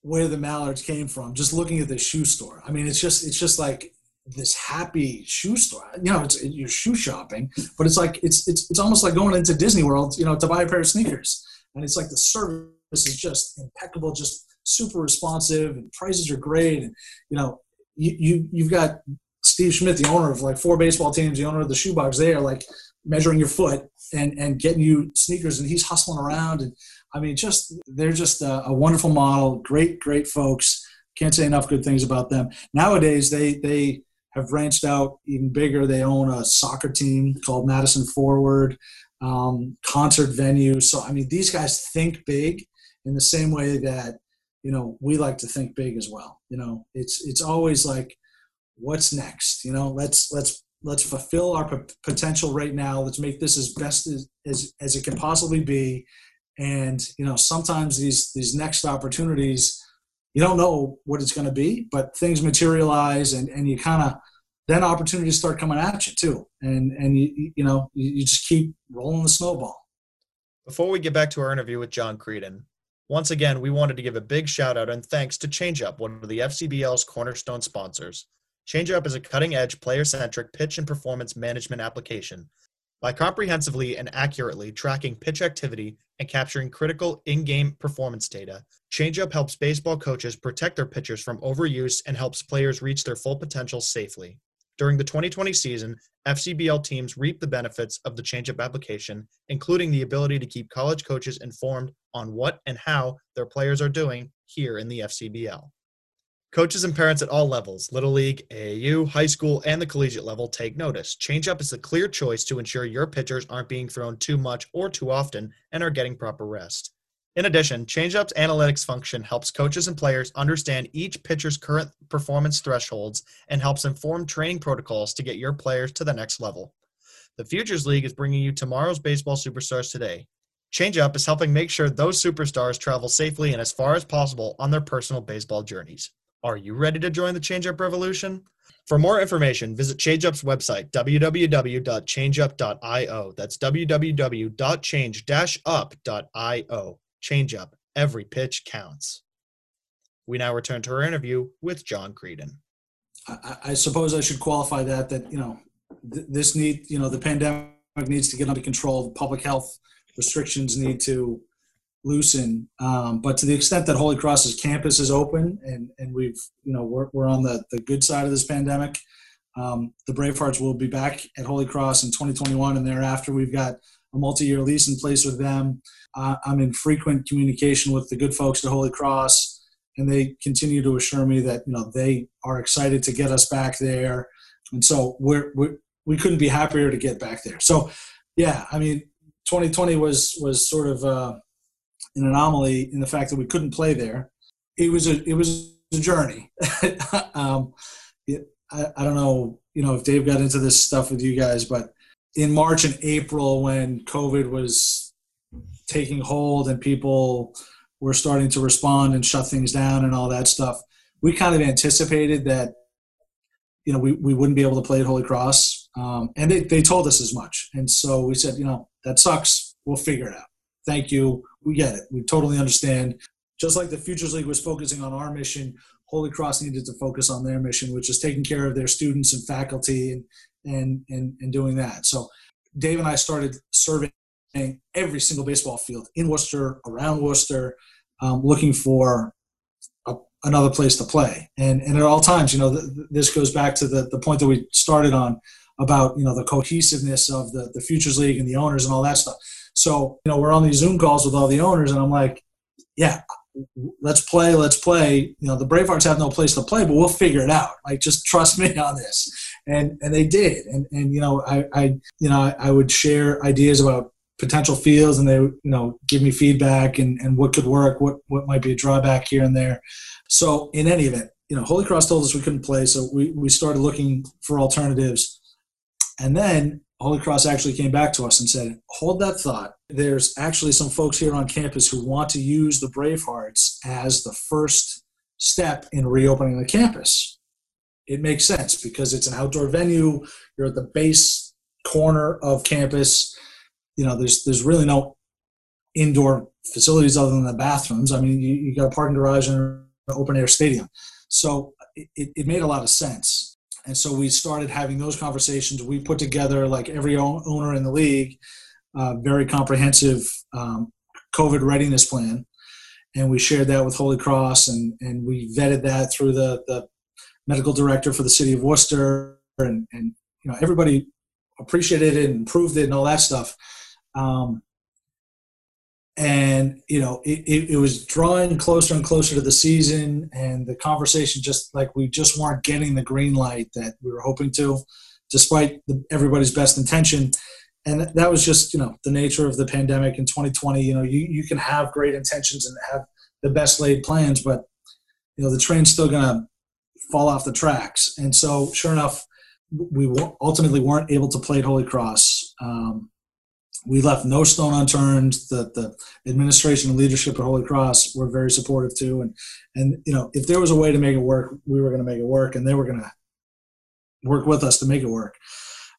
where the mallards came from just looking at the shoe store. I mean, it's just it's just like this happy shoe store. You know, it's you're shoe shopping, but it's like it's it's it's almost like going into Disney World, you know, to buy a pair of sneakers. And it's like the service is just impeccable, just super responsive, and prices are great. And you know, you, you you've got Steve Schmitt, the owner of like four baseball teams, the owner of the shoebox, they are like measuring your foot and, and getting you sneakers and he's hustling around. And I mean, just, they're just a, a wonderful model. Great, great folks. Can't say enough good things about them. Nowadays, they, they have branched out even bigger. They own a soccer team called Madison Forward, um, concert venues. So, I mean, these guys think big in the same way that, you know, we like to think big as well. You know, it's, it's always like, what's next you know let's let's let's fulfill our p- potential right now let's make this as best as, as as it can possibly be and you know sometimes these these next opportunities you don't know what it's going to be, but things materialize, and and you kind of then opportunities start coming at you too, and and you you know you, you just keep rolling the snowball. Before we get back to our interview with John Creedon, once again, we wanted to give a big shout out and thanks to ChangeUp, one of the FCBL's cornerstone sponsors. ChangeUp is a cutting edge, player centric pitch and performance management application. By comprehensively and accurately tracking pitch activity and capturing critical in game performance data, ChangeUp helps baseball coaches protect their pitchers from overuse and helps players reach their full potential safely. During the 2020 season, FCBL teams reap the benefits of the ChangeUp application, including the ability to keep college coaches informed on what and how their players are doing here in the FCBL. Coaches and parents at all levels, Little League, AAU, high school, and the collegiate level, take notice. ChangeUp is the clear choice to ensure your pitchers aren't being thrown too much or too often and are getting proper rest. In addition, ChangeUp's analytics function helps coaches and players understand each pitcher's current performance thresholds and helps inform training protocols to get your players to the next level. The Futures League is bringing you tomorrow's baseball superstars today. ChangeUp is helping make sure those superstars travel safely and as far as possible on their personal baseball journeys. Are you ready to join the ChangeUp revolution? For more information, visit ChangeUp's website, www.changeup.io. That's www.change-up.io. ChangeUp. Every pitch counts. We now return to our interview with John Creedon. I, I suppose I should qualify that that you know th- this need you know the pandemic needs to get under control. Public health restrictions need to loosen. Um, but to the extent that Holy Cross's campus is open and and we've you know we're we're on the the good side of this pandemic. Um, the Bravehearts will be back at Holy Cross in 2021, and thereafter we've got a multi-year lease in place with them. Uh, I'm in frequent communication with the good folks at Holy Cross, and they continue to assure me that you know they are excited to get us back there, and so we're, we're we couldn't be happier to get back there. So, yeah, I mean, 2020 was was sort of uh, an anomaly in the fact that we couldn't play there. It was a it was a journey. um, it, I, I don't know, you know, if Dave got into this stuff with you guys, but in March and April when COVID was taking hold and people were starting to respond and shut things down and all that stuff, we kind of anticipated that, you know, we, we wouldn't be able to play at Holy Cross. Um, and they, they told us as much. And so we said, you know, that sucks. We'll figure it out. Thank you. We get it. We totally understand. Just like the Futures League was focusing on our mission, Holy Cross needed to focus on their mission, which is taking care of their students and faculty and and and, and doing that. So Dave and I started surveying every single baseball field in Worcester, around Worcester, um, looking for a, another place to play. And and at all times, you know, th- this goes back to the the point that we started on about you know the cohesiveness of the the Futures League and the owners and all that stuff. So you know, we're on these Zoom calls with all the owners, and I'm like, yeah, let's play, let's play. You know, the Bravehearts have no place to play, but we'll figure it out. Like, just trust me on this. And and they did. And and you know, I I you know I, would share ideas about potential fields, and they you know give me feedback and and what could work, what what might be a drawback here and there. So in any event, you know, Holy Cross told us we couldn't play, so we we started looking for alternatives. And then Holy Cross actually came back to us and said, hold that thought. There's actually some folks here on campus who want to use the Bravehearts as the first step in reopening the campus. It makes sense because it's an outdoor venue. You're at the base corner of campus. You know, there's there's really no indoor facilities other than the bathrooms. I mean, you, you got a parking garage and an open air stadium. So it, it made a lot of sense and so we started having those conversations. We put together, like every owner in the league, a very comprehensive um, COVID readiness plan, and we shared that with Holy Cross, and and we vetted that through the the medical director for the city of Worcester, and and you know everybody appreciated it and approved it and all that stuff. Um, and you know it, it, it, was drawing closer and closer to the season and the conversation just like we just weren't getting the green light that we were hoping to despite the, everybody's best intention. And that was just you know the nature of the pandemic in 2020 you know you, you can have great intentions and have the best laid plans but you know the train's still to fall off the tracks. And so sure enough we ultimately weren't able to play at holy cross um, we left no stone unturned. The the administration and leadership at Holy Cross were very supportive too, and and you know if there was a way to make it work, we were going to make it work, and they were going to work with us to make it work.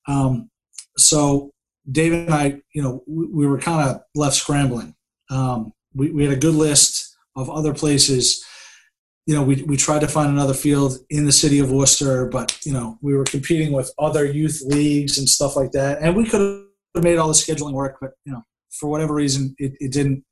Um, so David and I, you know, we, we were kind of left scrambling. Um, we, we had a good list of other places. You know, we, we tried to find another field in the city of Worcester, but, you know, we were competing with other youth leagues and stuff like that. And we could have made all the scheduling work, but, you know, for whatever reason, it, it didn't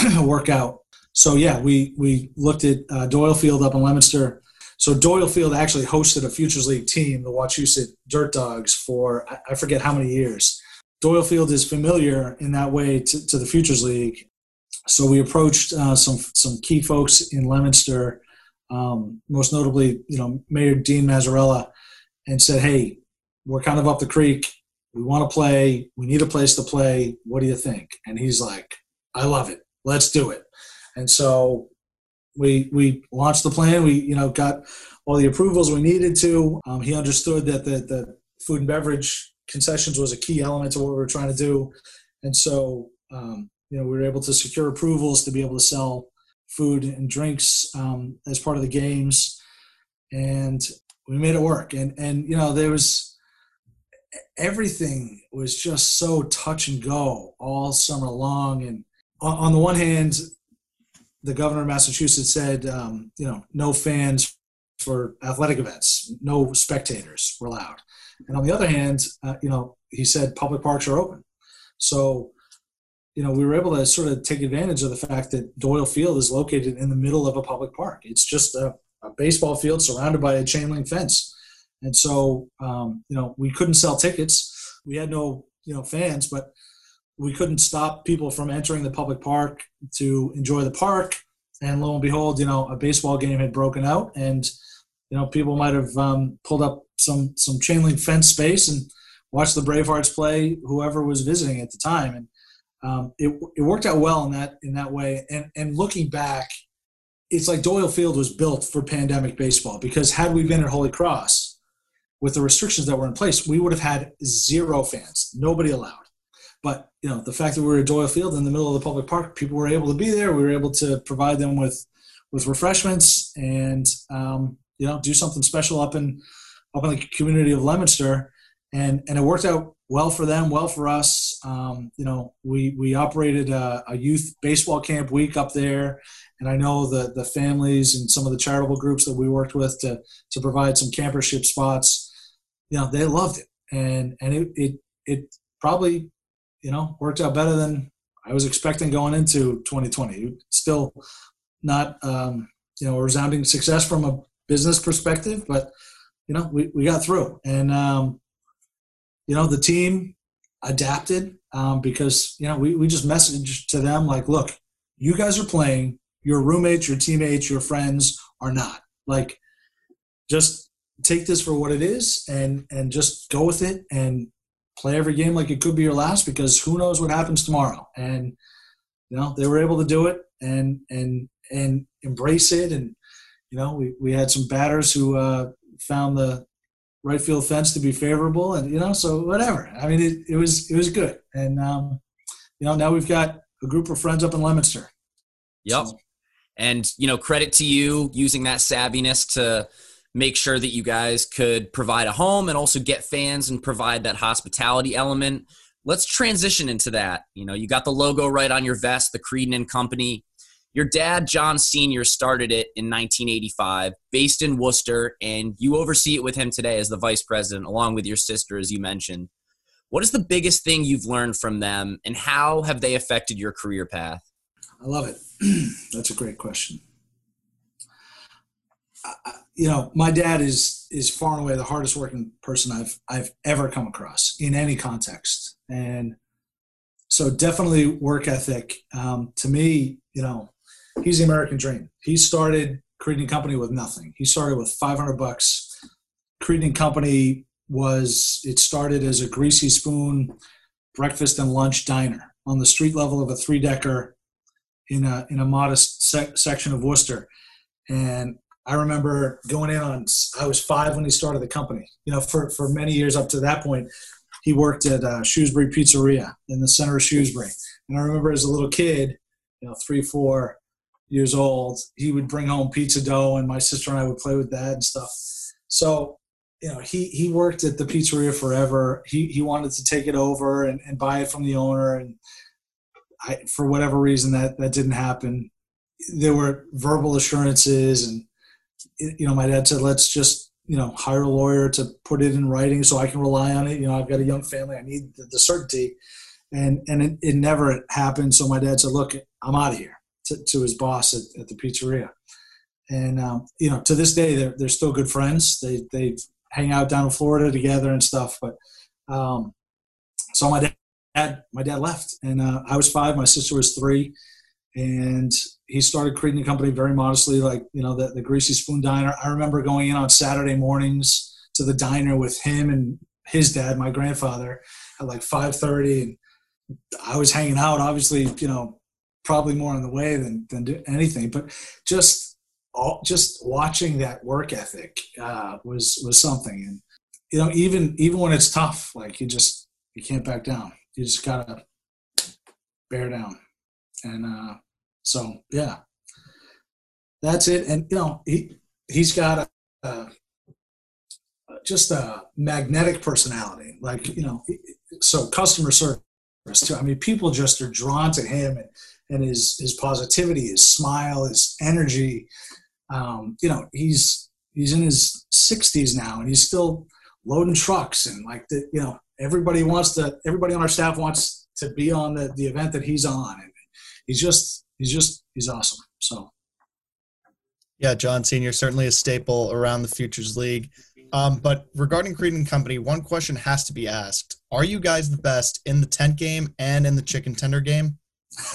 work out. So, yeah, we, we looked at uh, Doyle Field up in Leominster. So Doyle Field actually hosted a Futures League team, the Wachusett Dirt Dogs, for I- I forget how many years. Doyle Field is familiar in that way to, to the Futures League. So we approached uh, some some key folks in Leominster, um, most notably, you know, Mayor Dean Mazzarella, and said, "Hey, we're kind of up the creek. We want to play. We need a place to play. What do you think?" And he's like, "I love it. Let's do it." And so we we launched the plan. We you know got all the approvals we needed to. Um, he understood that the the food and beverage concessions was a key element to what we were trying to do, and so um, you know we were able to secure approvals to be able to sell food and drinks um, as part of the games, and we made it work. And and you know there was everything was just so touch and go all summer long. And on, the one hand, the governor of Massachusetts said, um, you know, no fans for athletic events, no spectators were allowed. And on the other hand, uh, you know, he said public parks are open. So, you know, we were able to sort of take advantage of the fact that Doyle Field is located in the middle of a public park. It's just a, a baseball field surrounded by a chain link fence. And so, um, you know, we couldn't sell tickets. We had no, you know, fans, but we couldn't stop people from entering the public park to enjoy the park. And lo and behold, you know, a baseball game had broken out, and you know, people might have um, pulled up some some chain link fence space and watched the Bravehearts play whoever was visiting at the time, and um, it it worked out well in that in that way. And and looking back, it's like Doyle Field was built for pandemic baseball because had we been at Holy Cross with the restrictions that were in place, we would have had zero fans, nobody allowed. But you know, the fact that we were at Doyle Field in the middle of the public park, people were able to be there. We were able to provide them with with refreshments and um, you know do something special up in up in the community of Leominster, and and it worked out well for them, well for us. Um, you know, we we operated a, a youth baseball camp week up there, and I know the the families and some of the charitable groups that we worked with to to provide some campership spots. You know, they loved it, and and it it, it probably you know worked out better than I was expecting going into 2020. Still not um, you know a resounding success from a business perspective, but you know we, we got through, and um, you know the team adapted um, because you know we, we just messaged to them like, look, you guys are playing, your roommates, your teammates, your friends are not. Like, just take this for what it is, and and just go with it, and play every game like it could be your last because who knows what happens tomorrow. And you know they were able to do it and and and embrace it. And you know we we had some batters who uh, found the right field fence to be favorable, and you know so whatever. I mean it, it was it was good. And um, you know now we've got a group of friends up in Leominster. Yep. So- And you know, credit to you using that savviness to make sure that you guys could provide a home and also get fans and provide that hospitality element. Let's transition into that. You know, you got the logo right on your vest, the Creedon and Company. Your dad, John Sr., started it in 1985, based in Worcester, and you oversee it with him today as the vice president, along with your sister, as you mentioned. What is the biggest thing you've learned from them, and how have they affected your career path? I love it. That's a great question. You know, my dad is is far and away the hardest working person I've I've ever come across in any context, and so definitely work ethic. Um, to me, you know, he's the American dream. He started Creedon and Company with nothing. He started with 500 bucks. Creating Company was it started as a greasy spoon breakfast and lunch diner on the street level of a three decker in a in a modest sec- section of Worcester, and I remember going in on. I was five when he started the company. You know, for for many years up to that point, he worked at uh, Shrewsbury Pizzeria in the center of Shrewsbury. And I remember as a little kid, you know, three, four years old, he would bring home pizza dough, and my sister and I would play with that and stuff. So, you know, he he worked at the pizzeria forever. He he wanted to take it over and, and buy it from the owner, and I, for whatever reason, that that didn't happen. There were verbal assurances, and you know, my dad said, "Let's just you know hire a lawyer to put it in writing so I can rely on it." You know, I've got a young family; I need the, the certainty, and and it, it never happened. So my dad said, "Look, I'm out of here." To, to his boss at, at the pizzeria, and um, you know, to this day, they're they're still good friends. They they hang out down in Florida together and stuff. But um, so my dad, my dad left, and uh, I was five. My sister was three, and he started creating a company very modestly, like you know the the Greasy Spoon Diner. I remember going in on Saturday mornings to the diner with him and his dad, my grandfather, at like five thirty, and I was hanging out. Obviously, you know, probably more on the way than than anything, but just all, just watching that work ethic uh, was was something. And you know, even even when it's tough, like you just you can't back down. You just gotta bear down. And uh, so yeah, that's it. And you know, he he's got a, a just a magnetic personality. Like you know, so customer service too. I mean, people just are drawn to him and, and his his positivity, his smile, his energy. Um, you know, he's he's in his 60s now, and he's still loading trucks and like the you know everybody wants to everybody on our staff wants to be on the, the event that he's on, and he's just he's just he's awesome. So Yeah, John Senior certainly a staple around the Futures League. Um, but regarding Creed and Company, one question has to be asked: Are you guys the best in the tent game and in the chicken tender game?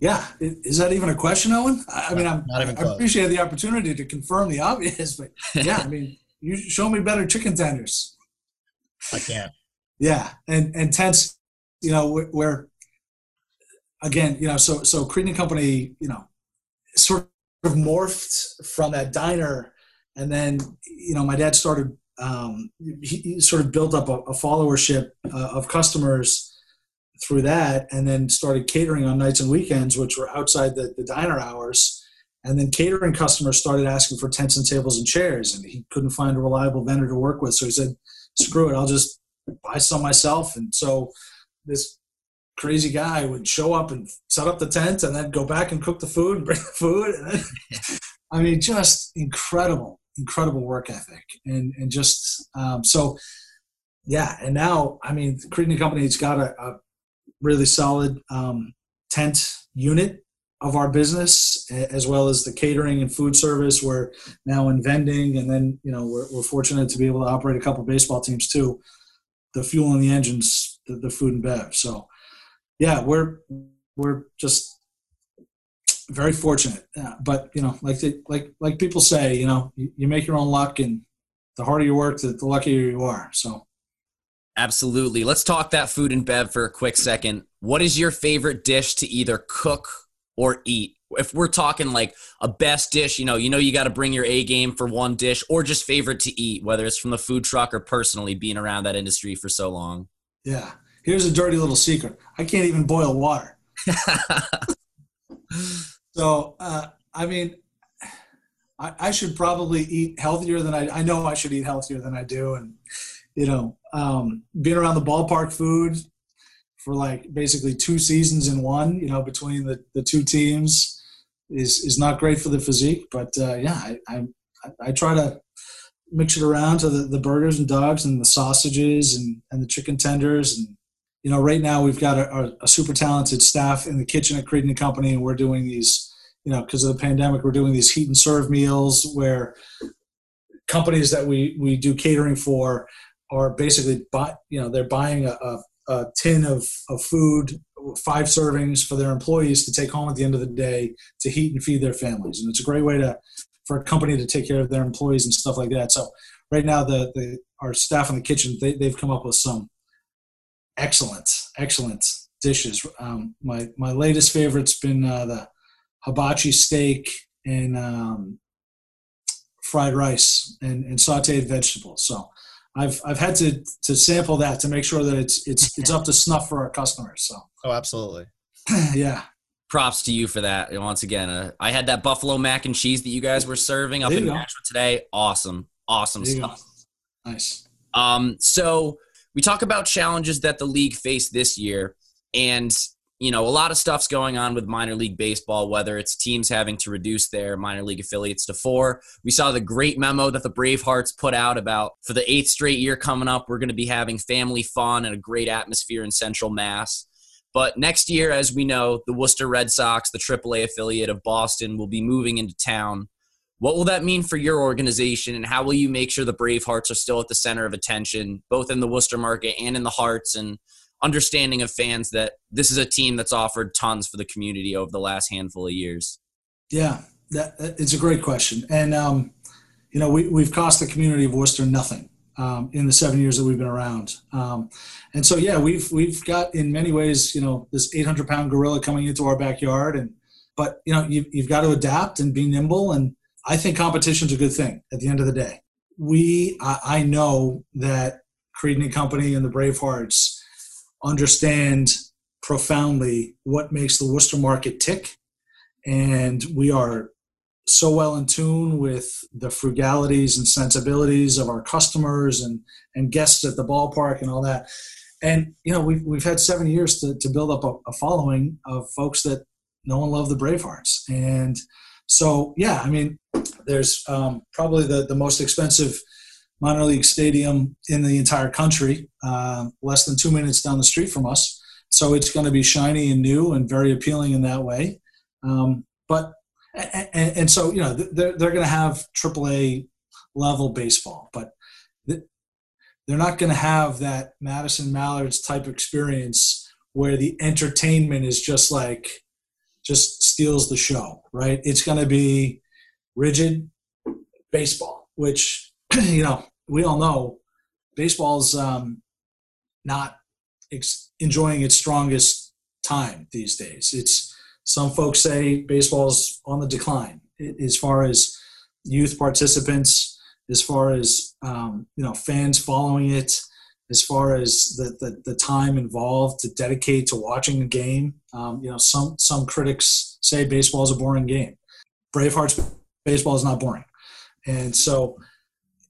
yeah, is that even a question, Owen? I mean, I'm, Not even I appreciate the opportunity to confirm the obvious, but yeah, I mean, you show me better chicken tenders. I can't. Yeah, and and tents, you know, where again, you know, so so Creed and Company, you know, sort of morphed from that diner, and then you know, my dad started. Um, he, he sort of built up a, a followership uh, of customers through that, and then started catering on nights and weekends, which were outside the, the diner hours. And then catering customers started asking for tents and tables and chairs, and he couldn't find a reliable vendor to work with. So he said, "Screw it, I'll just buy some myself." And so this crazy guy would show up and set up the tent, and then go back and cook the food and bring the food. Then, I mean, just incredible, incredible work ethic, and and just um, so yeah. And now, I mean, Creed and Company has got a, a really solid um, tent unit of our business, as well as the catering and food service. We're now in vending, and then you know we're, we're fortunate to be able to operate a couple baseball teams too. The fuel and the engines, the, the food and bev. So yeah, we're we're just very fortunate. Yeah, but you know, like the, like like people say, you know, you, you make your own luck, and the harder you work, the, the luckier you are. So Absolutely. Let's talk that food and bev for a quick second. What is your favorite dish to either cook or eat? If we're talking like a best dish, you know, you know you got to bring your A game for one dish or just favorite to eat, whether it's from the food truck or personally being around that industry for so long. yeah, here's a dirty little secret: I can't even boil water. So, uh, I mean, I, I should probably eat healthier than I. I know I should eat healthier than I do, and you know, um, being around the ballpark food for like basically two seasons in one, you know, between the, the two teams is is not great for the physique. But uh, yeah, I, I I try to mix it around to the, the burgers and dogs and the sausages and, and the chicken tenders and you know right now we've got a, a, super talented staff in the kitchen at and Company and we're doing these you know because of the pandemic we're doing these heat and serve meals where companies that we we do catering for are basically buy, you know they're buying a, a, a tin of, of food five servings for their employees to take home at the end of the day to heat and feed their families. And it's a great way to for a company to take care of their employees and stuff like that. So right now the, the our staff in the kitchen they, they've come up with some excellent excellent dishes um, my my latest favorite's been uh, the hibachi steak and um, fried rice and, and sauteed vegetables so I've I've had to to sample that to make sure that it's it's it's up to snuff for our customers. So Oh, absolutely. yeah, Props to you for that. And once again, uh, I had that buffalo mac and cheese that you guys were serving up in go. Nashville today. Awesome, awesome there stuff. Nice. Um, so we talk about challenges that the league faced this year, and you know a lot of stuff's going on with minor league baseball. Whether it's teams having to reduce their minor league affiliates to four, we saw the great memo that the Bravehearts put out about for the eighth straight year coming up. We're going to be having family fun and a great atmosphere in Central Mass. But next year, as we know, the Worcester Red Sox, the AAA affiliate of Boston, will be moving into town. What will that mean for your organization, and how will you make sure the Bravehearts are still at the center of attention, both in the Worcester market and in the hearts and understanding of fans that this is a team that's offered tons for the community over the last handful of years? Yeah, that, that- it's a great question, and um, you know we we've cost the community of Worcester nothing um, in the seven years that we've been around, um, and so yeah, we've we've got in many ways you know this 800 pound gorilla coming into our backyard, and but you know you've, you've got to adapt and be nimble, and I think competition's a good thing at the end of the day. We I, I know that Creedon and Company and the Bravehearts understand profoundly what makes the Worcester market tick and we are so well in tune with the frugalities and sensibilities of our customers and, and guests at the ballpark and all that. And, you know, we've, we've had seven years to, to build up a, a following of folks that know and love the Bravehearts. And so, yeah, I mean, there's um, probably the, the most expensive minor league stadium in the entire country, uh, less than two minutes down the street from us. So it's going to be shiny and new and very appealing in that way. Um, but and, and, so you know they're they're going to have AAA level baseball, but they're not going to have that Madison Mallards type experience where the entertainment is just like just steals the show, right? It's going to be rigid baseball, which you know we all know baseball's um, not ex- enjoying its strongest time these days. It's some folks say baseball's on the decline as far as youth participants, as far as um, you know fans following it, as far as the, the, the time involved to dedicate to watching a game. Um, you know, some some critics say baseball is a boring game. Bravehearts baseball is not boring, and so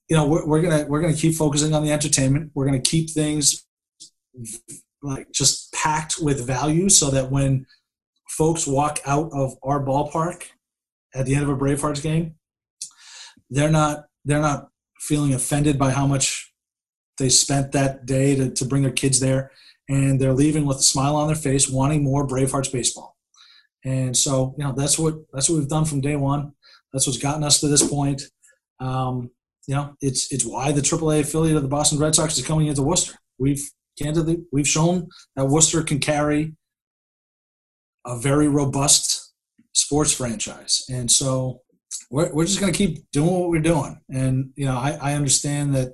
you know we're, we're gonna we're gonna keep focusing on the entertainment. We're gonna keep things like just packed with value so that when folks walk out of our ballpark at the end of a Bravehearts game, they're not they're not feeling offended by how much they spent that day to, to bring their kids there, and they're leaving with a smile on their face, wanting more Bravehearts baseball. And so, you know, that's what that's what we've done from day one. That's what's gotten us to this point. Um, you know, it's it's why the AAA affiliate of the Boston Red Sox is coming into Worcester. We've candidly we've shown that Worcester can carry a very robust sports franchise. And so we're, we're just going to keep doing what we're doing. And, you know, I, I understand that,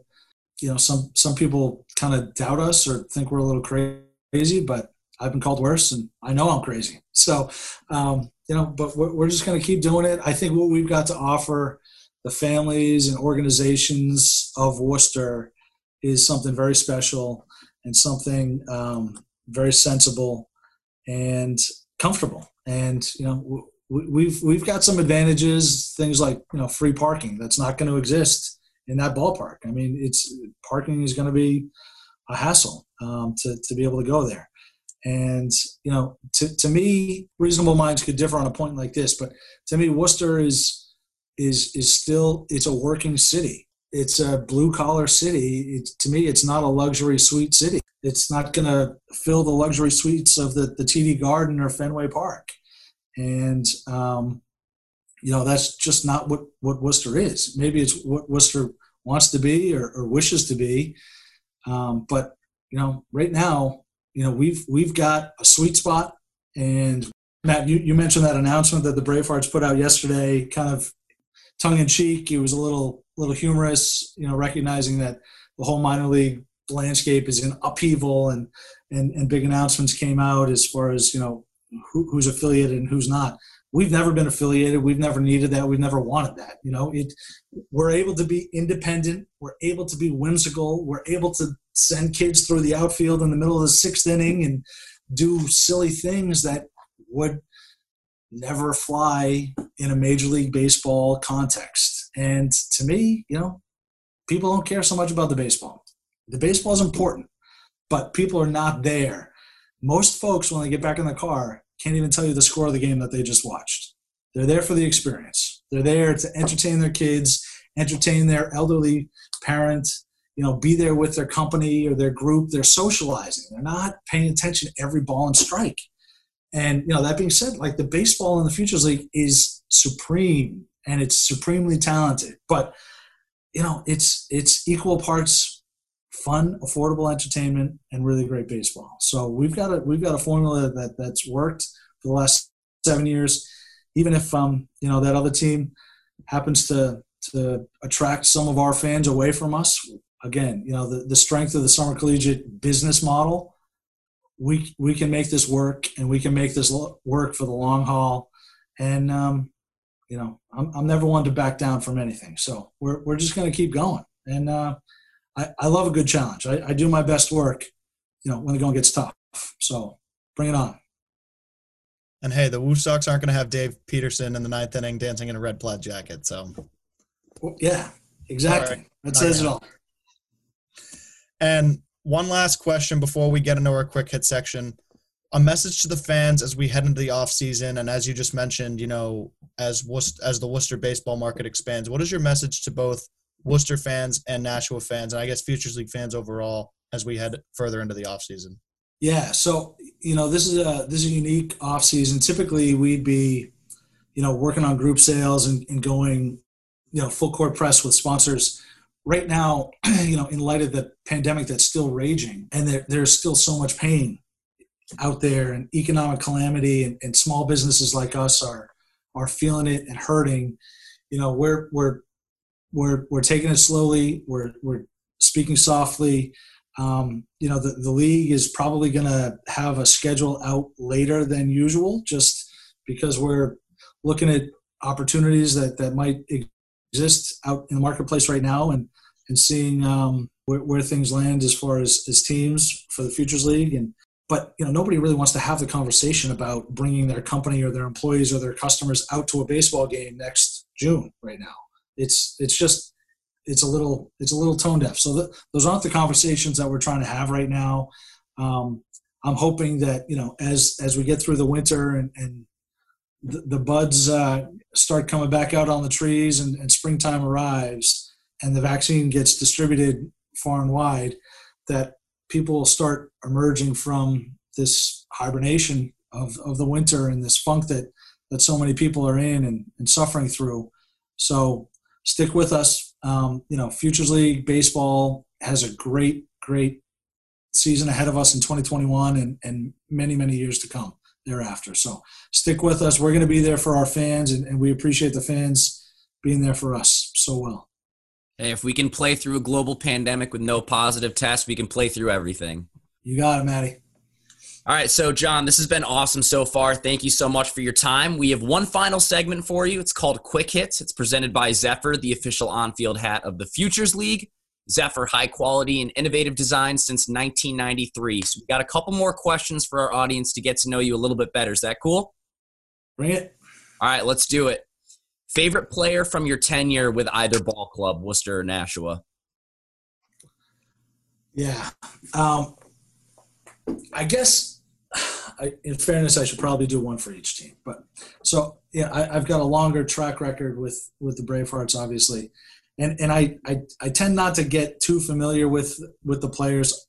you know, some, some people kind of doubt us or think we're a little crazy, but I've been called worse and I know I'm crazy. So, um, you know, but we're, we're just going to keep doing it. I think what we've got to offer the families and organizations of Worcester is something very special and something um, very sensible and comfortable. And you know, we've we've got some advantages, things like you know free parking that's not going to exist in that ballpark. I mean, it's parking is going to be a hassle um, to to be able to go there. And you know, to to me, reasonable minds could differ on a point like this, but to me, Worcester is is is still it's a working city. It's a blue collar city. It's, to me, it's not a luxury suite city. It's not going to fill the luxury suites of the, the TD Garden or Fenway Park. And, um, you know, that's just not what, what Worcester is. Maybe it's what Worcester wants to be or, or wishes to be. Um, but, you know, right now, you know, we've, we've got a sweet spot. And Matt, you, you mentioned that announcement that the Bravehearts put out yesterday, kind of tongue in cheek. It was a little, little humorous, you know, recognizing that the whole minor league landscape is in upheaval and, and, and big announcements came out as far as, you know, who, who's affiliated and who's not. We've never been affiliated. We've never needed that. We've never wanted that. You know, it. We're able to be independent. We're able to be whimsical. We're able to send kids through the outfield in the middle of the sixth inning and do silly things that would never fly in a major league baseball context. And to me, you know, people don't care so much about the baseball. The baseball is important, but people are not there. Most folks, when they get back in the car, can't even tell you the score of the game that they just watched. They're there for the experience. They're there to entertain their kids, entertain their elderly parent, you know, be there with their company or their group. They're socializing. They're not paying attention to every ball and strike. And you know, that being said, like the baseball in the Futures League is supreme and it's supremely talented. But you know, it's it's equal parts fun, affordable entertainment, and really great baseball. So we've got a we've got a formula that that's worked for the last seven years. Even if um you know that other team happens to to attract some of our fans away from us, again, you know the, the strength of the summer collegiate business model we we can make this work and we can make this work for the long haul and um, you know I'm, I'm never one to back down from anything so we're, we're just going to keep going and uh, I, I love a good challenge I, I do my best work you know when the going gets tough so bring it on And hey, the Woo Sox aren't going to have Dave Peterson in the ninth inning dancing in a red plaid jacket. So, Well, yeah exactly right. that says it all and one last question before we get into our quick hit section. A message to the fans as we head into the off season, and as you just mentioned, you know, as as the Worcester baseball market expands, what is your message to both Worcester fans and Nashua fans, and I guess Futures League fans overall, as we head further into the off season? Yeah, so you know this is a this is a unique off season. Typically, we'd be, you know, working on group sales and, and going, you know, full court press with sponsors. Right now, you know, in light of the pandemic that's still raging, and there, there's still so much pain out there, and economic calamity, and, and small businesses like us are are feeling it and hurting. You know, we're we're we're we're taking it slowly. We're we're speaking softly. Um, you know, the, the league is probably going to have a schedule out later than usual just because we're looking at opportunities that, that might exist out in the marketplace right now and, and seeing um, where, where things land as far as, as teams for the Futures League. And but you know nobody really wants to have the conversation about bringing their company or their employees or their customers out to a baseball game next June right now. It's it's just it's a little it's a little tone deaf. So th- those aren't the conversations that we're trying to have right now. Um, I'm hoping that you know as as we get through the winter and, and the, the buds uh, start coming back out on the trees and, and springtime arrives and the vaccine gets distributed far and wide, that people will start emerging from this hibernation of, of the winter and this funk that that so many people are in and, and suffering through. So stick with us. Um, you know, Futures League baseball has a great, great season ahead of us in 2021 and, and many, many years to come thereafter. So stick with us. We're going to be there for our fans, and, and we appreciate the fans being there for us so well. Hey, if we can play through a global pandemic with no positive tests, we can play through everything. You got it, Maddie. All right, so John, this has been awesome so far. Thank you so much for your time. We have one final segment for you. It's called Quick Hits. It's presented by Zephyr, the official on-field hat of the Futures League. Zephyr, high quality and innovative design since 1993. So we got a couple more questions for our audience to get to know you a little bit better. Is that cool? Bring it. All right, let's do it. Favorite player from your tenure with either ball club, Worcester or Nashua? Yeah. Um, I guess, I, in fairness, I should probably do one for each team. But so yeah, I, I've got a longer track record with with the Bravehearts, obviously, and and I, I I tend not to get too familiar with with the players.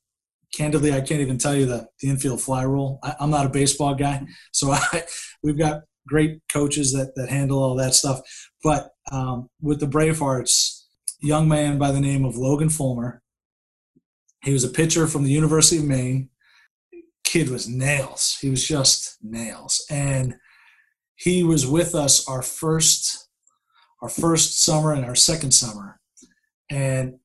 Candidly, I can't even tell you the, the infield fly rule. I, I'm not a baseball guy, so I, we've got great coaches that that handle all that stuff. But um, with the Bravehearts, young man by the name of Logan Fulmer. He was a pitcher from the University of Maine. Kid was nails. He was just nails. And he was with us our first our first summer and our second summer. And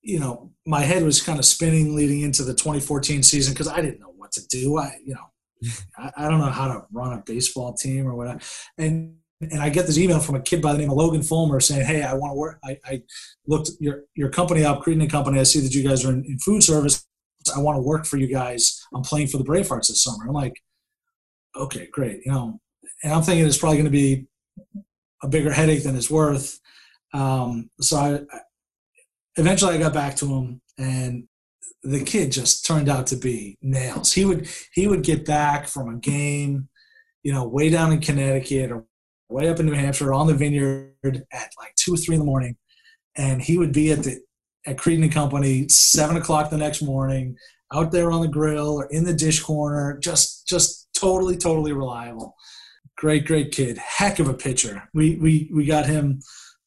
you know, my head was kind of spinning leading into the 2014 season because I didn't know what to do. I, you know, I, I don't know how to run a baseball team or whatever. And and I get this email from a kid by the name of Logan Fulmer saying, "Hey, I want to work. I, I looked your your company up, and Company. I see that you guys are in, in food service. I want to work for you guys. I'm playing for the Bravehearts this summer." I'm like, "Okay, great." You know, and I'm thinking it's probably going to be a bigger headache than it's worth. Um, so I, I eventually I got back to him, and the kid just turned out to be nails. He would he would get back from a game, you know, way down in Connecticut or way up in New Hampshire on the vineyard at like two or three in the morning, and he would be at the at Creedon and Company seven o'clock the next morning, out there on the grill or in the dish corner, just just totally totally reliable. Great great kid, heck of a pitcher. We we we got him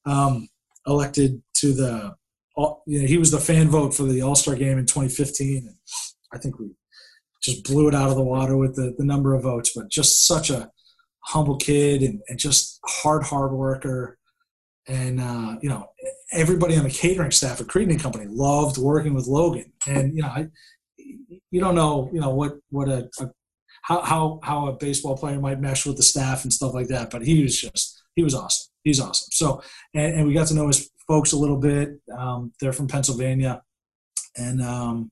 um, elected to the. all- You know, he was the fan vote for the All Star game in 2015, and I think we just blew it out of the water with the, the number of votes. But just such a humble kid and, and just hard, hard worker. And, uh, you know, everybody on the catering staff at Creedon and Company loved working with Logan. And, you know, I, you don't know, you know, what, what a, a how, how, how a baseball player might mesh with the staff and stuff like that. But he was just, he was awesome. He's awesome. So, and, and we got to know his folks a little bit. Um, they're from Pennsylvania. And, um,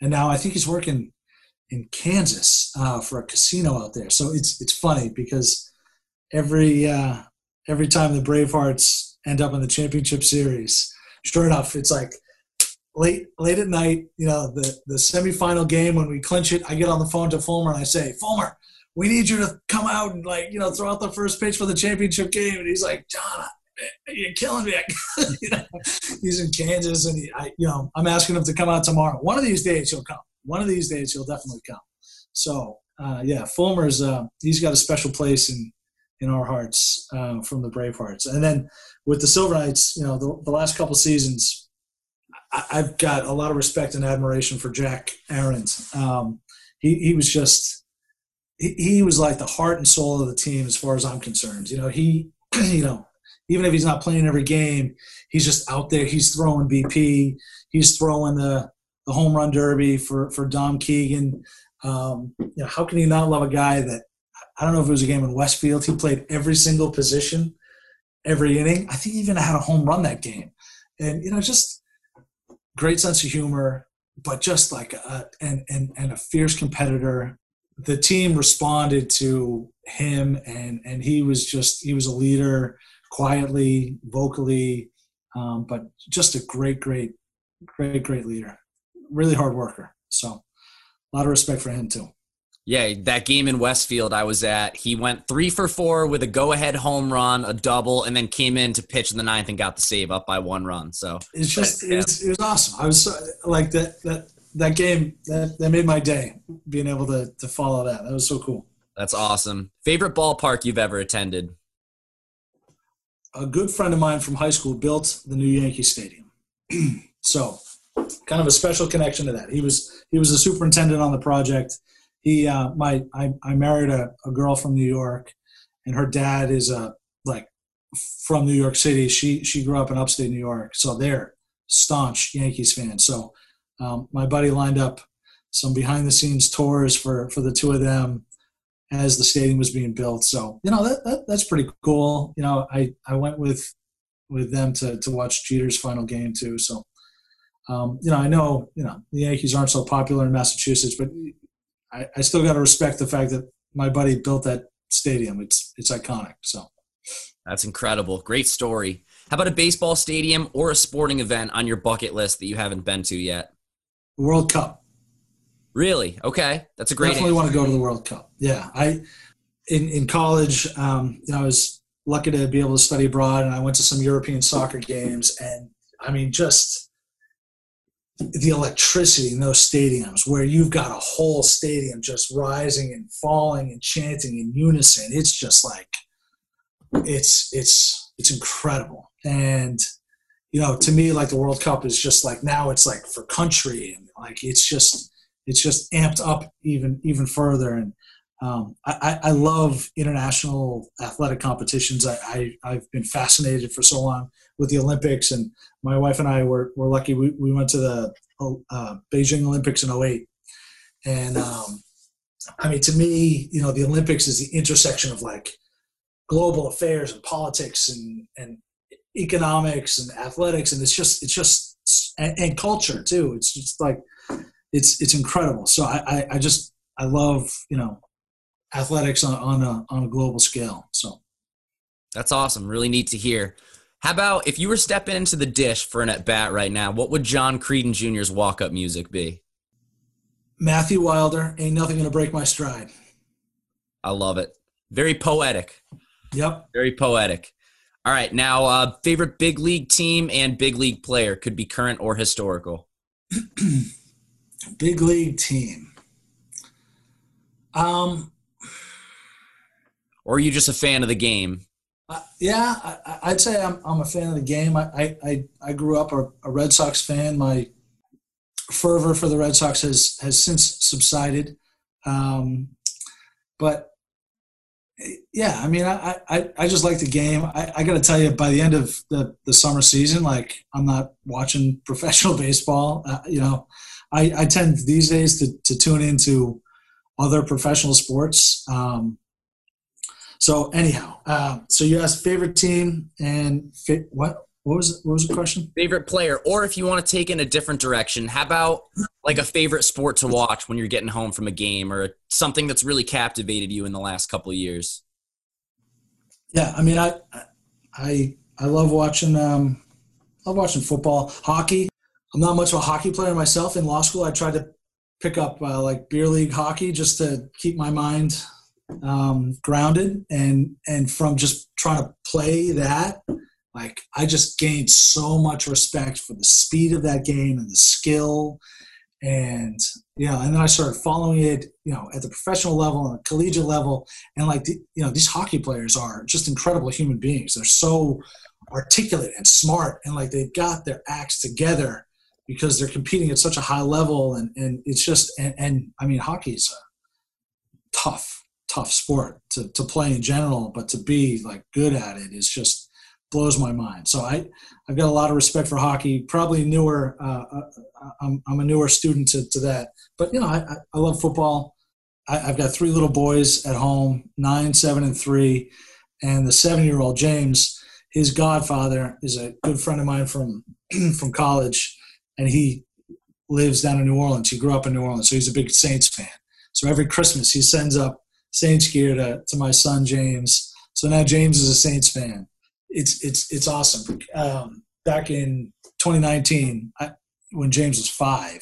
and now I think he's working in Kansas uh, for a casino out there. So it's it's funny because every uh, every time the Bravehearts end up in the championship series, sure enough, it's like late late at night. You know, the the semifinal game when we clinch it, I get on the phone to Fulmer and I say, Fulmer, we need you to come out and like you know throw out the first pitch for the championship game. And he's like, John. You're killing me. you know, he's in Kansas, and he, I, you know, I'm asking him to come out tomorrow. One of these days, he'll come one of these days he'll definitely come. So uh, yeah, Fulmer's uh, he's got a special place in in our hearts uh, from the Bravehearts. And then with the Silver Knights, you know, the, the last couple seasons, I, I've got a lot of respect and admiration for Jack Aarons. Um, he he was just he, he was like the heart and soul of the team as far as I'm concerned. You know, he you know even if he's not playing every game, he's just out there. He's throwing BP. He's throwing the the home run derby for for Dom Keegan. Um, you know, how can you not love a guy that I don't know if it was a game in Westfield. He played every single position, every inning. I think he even had a home run that game, and you know, just great sense of humor, but just like a and and and a fierce competitor. The team responded to him, and and he was just he was a leader, quietly, vocally, um, but just a great, great, great, great leader really hard worker. So a lot of respect for him too. Yeah, that game in Westfield I was at, he went three for four with a go-ahead home run, a double, and then came in to pitch in the ninth and got the save up by one run. So It's just it was, it was awesome. I was so, like that that that game that, that made my day being able to to follow that. That was so cool. that's awesome. Favorite ballpark you've ever attended? A good friend of mine from high school built the new Yankee Stadium. so kind of a special connection to that. He was he was a superintendent on the project. He uh, my I, I married a, a girl from New York, and her dad is a like from New York City. She she grew up in upstate New York, so they're staunch Yankees fans. So um, my buddy lined up some behind the scenes tours for for the two of them as the stadium was being built. So you know that, that that's pretty cool. You know I I went with with them to to watch Jeter's final game too. So um, you know, I know you know the Yankees aren't so popular in Massachusetts, but I, I still got to respect the fact that my buddy built that stadium. It's it's iconic. So That's incredible. Great story. How about a baseball stadium or a sporting event on your bucket list that you haven't been to yet? World Cup. Really? Okay, that's a great. Definitely want to go to the World Cup. Yeah, I in in college, um, you know, I was lucky to be able to study abroad, and I went to some European soccer games, and I mean, just the electricity in those stadiums where you've got a whole stadium just rising and falling and chanting in unison. It's just like it's it's it's incredible. And you know to me like the world cup is just like now it's like for country and like it's just it's just amped up even even further. And um, I, I love international athletic competitions. I, I, I've been fascinated for so long with the Olympics, and my wife and I were, were lucky. We, we went to the uh, Beijing Olympics in 08. And um, I mean, to me, you know, the Olympics is the intersection of like global affairs and politics and and economics and athletics, and it's just it's just and, and culture too. It's just like it's it's incredible. So I, I I just I love you know athletics on on a on a global scale. So That's awesome. Really neat to hear. How about if you were stepping into the dish for an at bat right now, what would John Creedon Jr.'s walk up music be? Matthew Wilder ain't nothing gonna break my stride. I love it. Very poetic. Yep. Very poetic. All right. Now, uh, favorite big league team and big league player could be current or historical. Big league team. Um. Or are you just a fan of the game? Uh, yeah, I, I'd say I'm, I'm a fan of the game. I, I, I, I grew up a, a Red Sox fan. My fervor for the Red Sox has, has since subsided. Um, but yeah, I mean, I, I, I just like the game. I, I got to tell you, by the end of the, the summer season, like I'm not watching professional baseball. Uh, you know, I, I tend these days to, to tune into other professional sports. Um, so anyhow, uh, so you asked favorite team and fa- what what was it, what was the question? Favorite player, or if you want to take in a different direction, how about like a favorite sport to watch when you're getting home from a game, or something that's really captivated you in the last couple of years? Yeah, I mean, I I I love watching um, I love watching football, hockey. I'm not much of a hockey player myself. In law school, I tried to pick up uh, like beer league hockey just to keep my mind um, grounded, and and from just trying to play that, like I just gained so much respect for the speed of that game and the skill, and yeah, and then I started following it, you know, at the professional level and the collegiate level, and like the, you know, these hockey players are just incredible human beings. They're so articulate and smart, and like they've got their acts together because they're competing at such a high level, and and it's just and, and I mean, hockey's a tough, tough sport to to play in general, but to be like good at it is just blows my mind. So I I've got a lot of respect for hockey. Probably newer. Uh, uh, I'm I'm a newer student to, to that, but you know I I, love football. I, I've got three little boys at home, nine, seven, and three, and the seven year old James. His godfather is a good friend of mine from from college, and he lives down in New Orleans. He grew up in New Orleans, so he's a big Saints fan. So every Christmas he sends up Saints gear to, to my son James. So now James is a Saints fan. It's it's it's awesome. Um, back in 2019, I, when James was five,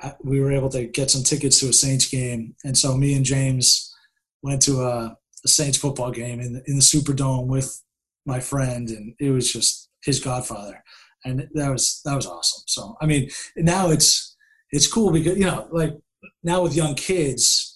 I, we were able to get some tickets to a Saints game, and so me and James went to a, a Saints football game in the, in the Superdome with my friend, and it was just his godfather, and that was that was awesome. So I mean, now it's it's cool because you know, like now with young kids,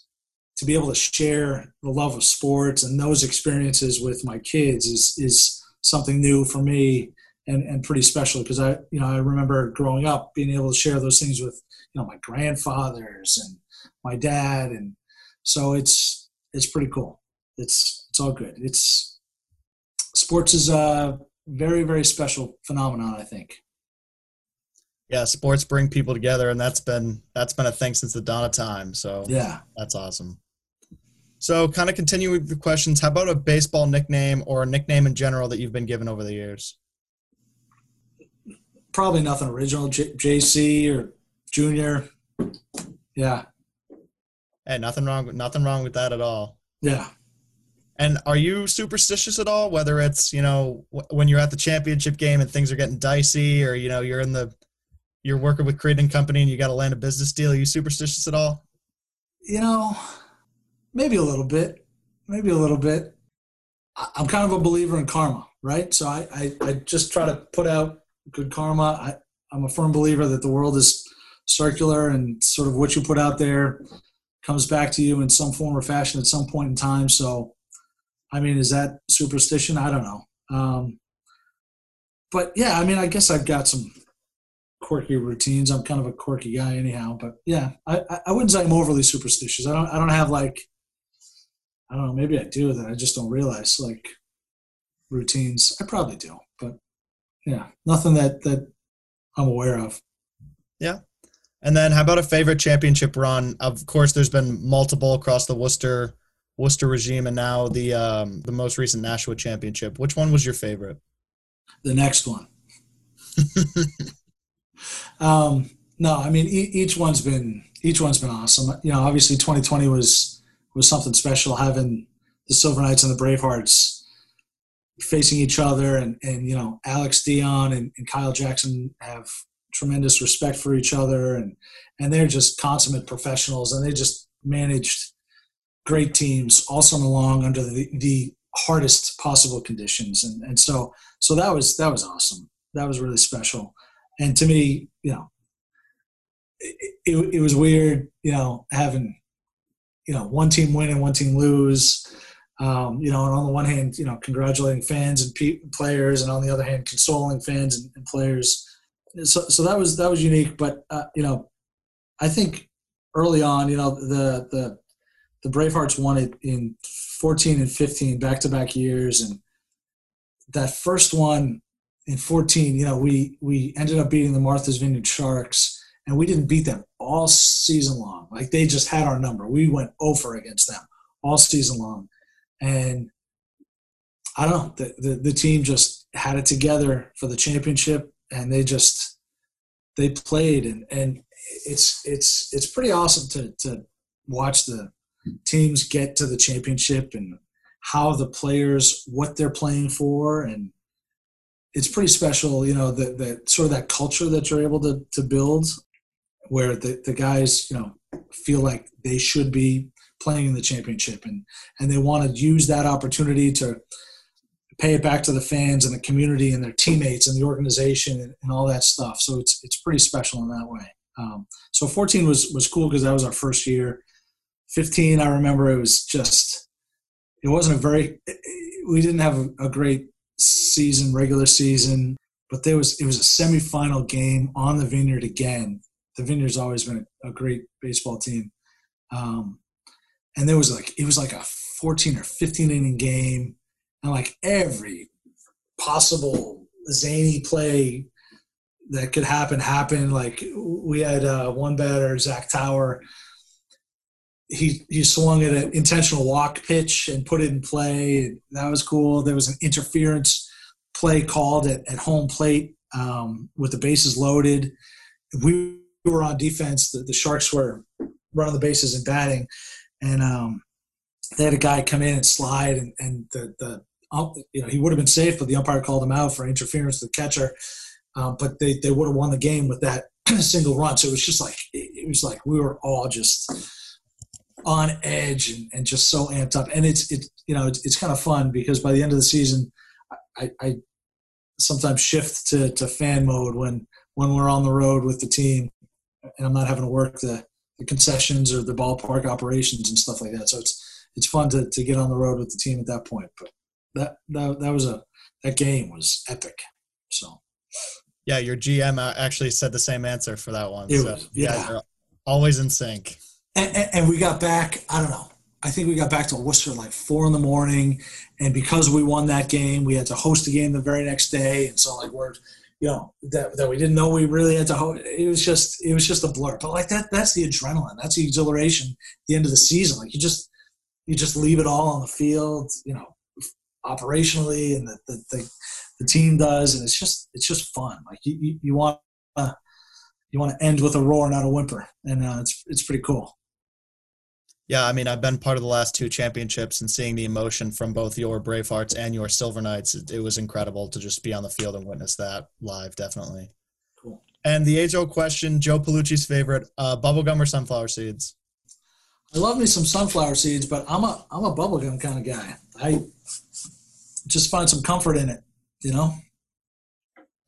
to be able to share the love of sports and those experiences with my kids is is something new for me and, and pretty special because I you know I remember growing up being able to share those things with you know my grandfathers and my dad. And so it's it's pretty cool. It's it's all good. It's sports is a very very special phenomenon I think. Yeah, sports bring people together, and that's been that's been a thing since the dawn of time. So yeah. that's awesome. So, kind of continue with the questions. How about a baseball nickname or a nickname in general that you've been given over the years? probably nothing original J- JC or Junior yeah Hey, nothing wrong with nothing wrong with that at all. yeah And are you superstitious at all? Whether it's you know w- when you're at the championship game and things are getting dicey, or you know you're in the you're working with Creedon and Company and you got to land a business deal. Are you superstitious at all? you know, maybe a little bit, maybe a little bit. I'm kind of a believer in karma, right? So I, I, I just try to put out good karma. I, I'm a firm believer that the world is circular and sort of what you put out there comes back to you in some form or fashion at some point in time. So, I mean, is that superstition? I don't know. Um, but yeah, I mean, I guess I've got some quirky routines. I'm kind of a quirky guy anyhow, but yeah, I- I wouldn't say I'm overly superstitious. I don't, I don't have like, I don't know, maybe I do that. I just don't realize like routines. I probably do, but yeah, nothing that, that I'm aware of. Yeah. And then, how about a favorite championship run? Of course, there's been multiple across the Worcester Worcester regime, and now the um, the most recent Nashua championship. Which one was your favorite? The next one. um, no, I mean e- each one's been each one's been awesome. You know, obviously 2020 was was something special having the Silver Knights and the Bravehearts facing each other, and and you know Alex Dion and, and Kyle Jackson have tremendous respect for each other, and and they're just consummate professionals, and they just managed great teams all summer long under the, the hardest possible conditions, and and so so that was that was awesome. That was really special, and to me, you know, it, it, it was weird, you know, having you know one team win and one team lose. Um, you know, and on the one hand, you know, congratulating fans and pe- players, and on the other hand, consoling fans and, and players. So, so that was that was unique. But uh, you know, I think early on, you know, the the the Bravehearts won it in 14 and 15 back to back years, and that first one in 14, you know, we we ended up beating the Martha's Vineyard Sharks, and we didn't beat them all season long. Like they just had our number. We went over against them all season long, and I don't know. The, the the team just had it together for the championship, and they just they played, and and it's it's it's pretty awesome to to watch the teams get to the championship and how the players what they're playing for and it's pretty special you know that that sort of that culture that you're able to to build where the, the guys you know feel like they should be playing in the championship and and they want to use that opportunity to pay it back to the fans and the community and their teammates and the organization and, and all that stuff. So it's it's pretty special in that way. Um, so 14 was was cool because that was our first year. 15 i remember it was just it wasn't a very we didn't have a, great season regular season but there was it was a semifinal game on the vineyard again the vineyard's always been a, great baseball team um, and there was like it was like a 14 or 15 inning game and like every possible zany play that could happen happened like we had uh, one batter zach tower he he swung at an intentional walk pitch and put it in play. That was cool. There was an interference play called at, at home plate um, with the bases loaded. We were on defense. The, the Sharks were running the bases and batting, and um, they had a guy come in and slide, and, and the the you know he would have been safe, but the umpire called him out for interference to the catcher. Um, but they, they would have won the game with that single run. So it was just like it was like we were all just on edge and, and just so amped up. And it's it you know it's, it's kind of fun because by the end of the season, I, I sometimes shift to, to fan mode when when we're on the road with the team, and I'm not having to work the, the concessions or the ballpark operations and stuff like that. So it's it's fun to, to get on the road with the team at that point. But that that that was a that game was epic. So Yeah, your GM uh, actually said the same answer for that one. It so was- guys yeah. always in sync. and, and, and we got back i don't know i think we got back to worcester like four in the morning and because we won that game we had to host the game the very next day and so like we're you know that, that we didn't know we really had to host it was just it was just a blur. But like that that's the adrenaline. That's the exhilaration at the end of the season. Like you just you just leave it all on the field you know operationally and the, the, the, the team does and it's just it's just fun. Like you, you, you want to you want to end with a roar not a whimper and uh, it's it's pretty cool Yeah, I mean, I've been part of the last two championships and seeing the emotion from both your Bravehearts and your Silver Knights, it, it was incredible to just be on the field and witness that live, definitely. Cool. And the age old question, Joe Paolucci's favorite, uh, bubblegum or sunflower seeds? I love me some sunflower seeds, but I'm a I'm a bubblegum kind of guy. I just find some comfort in it, you know.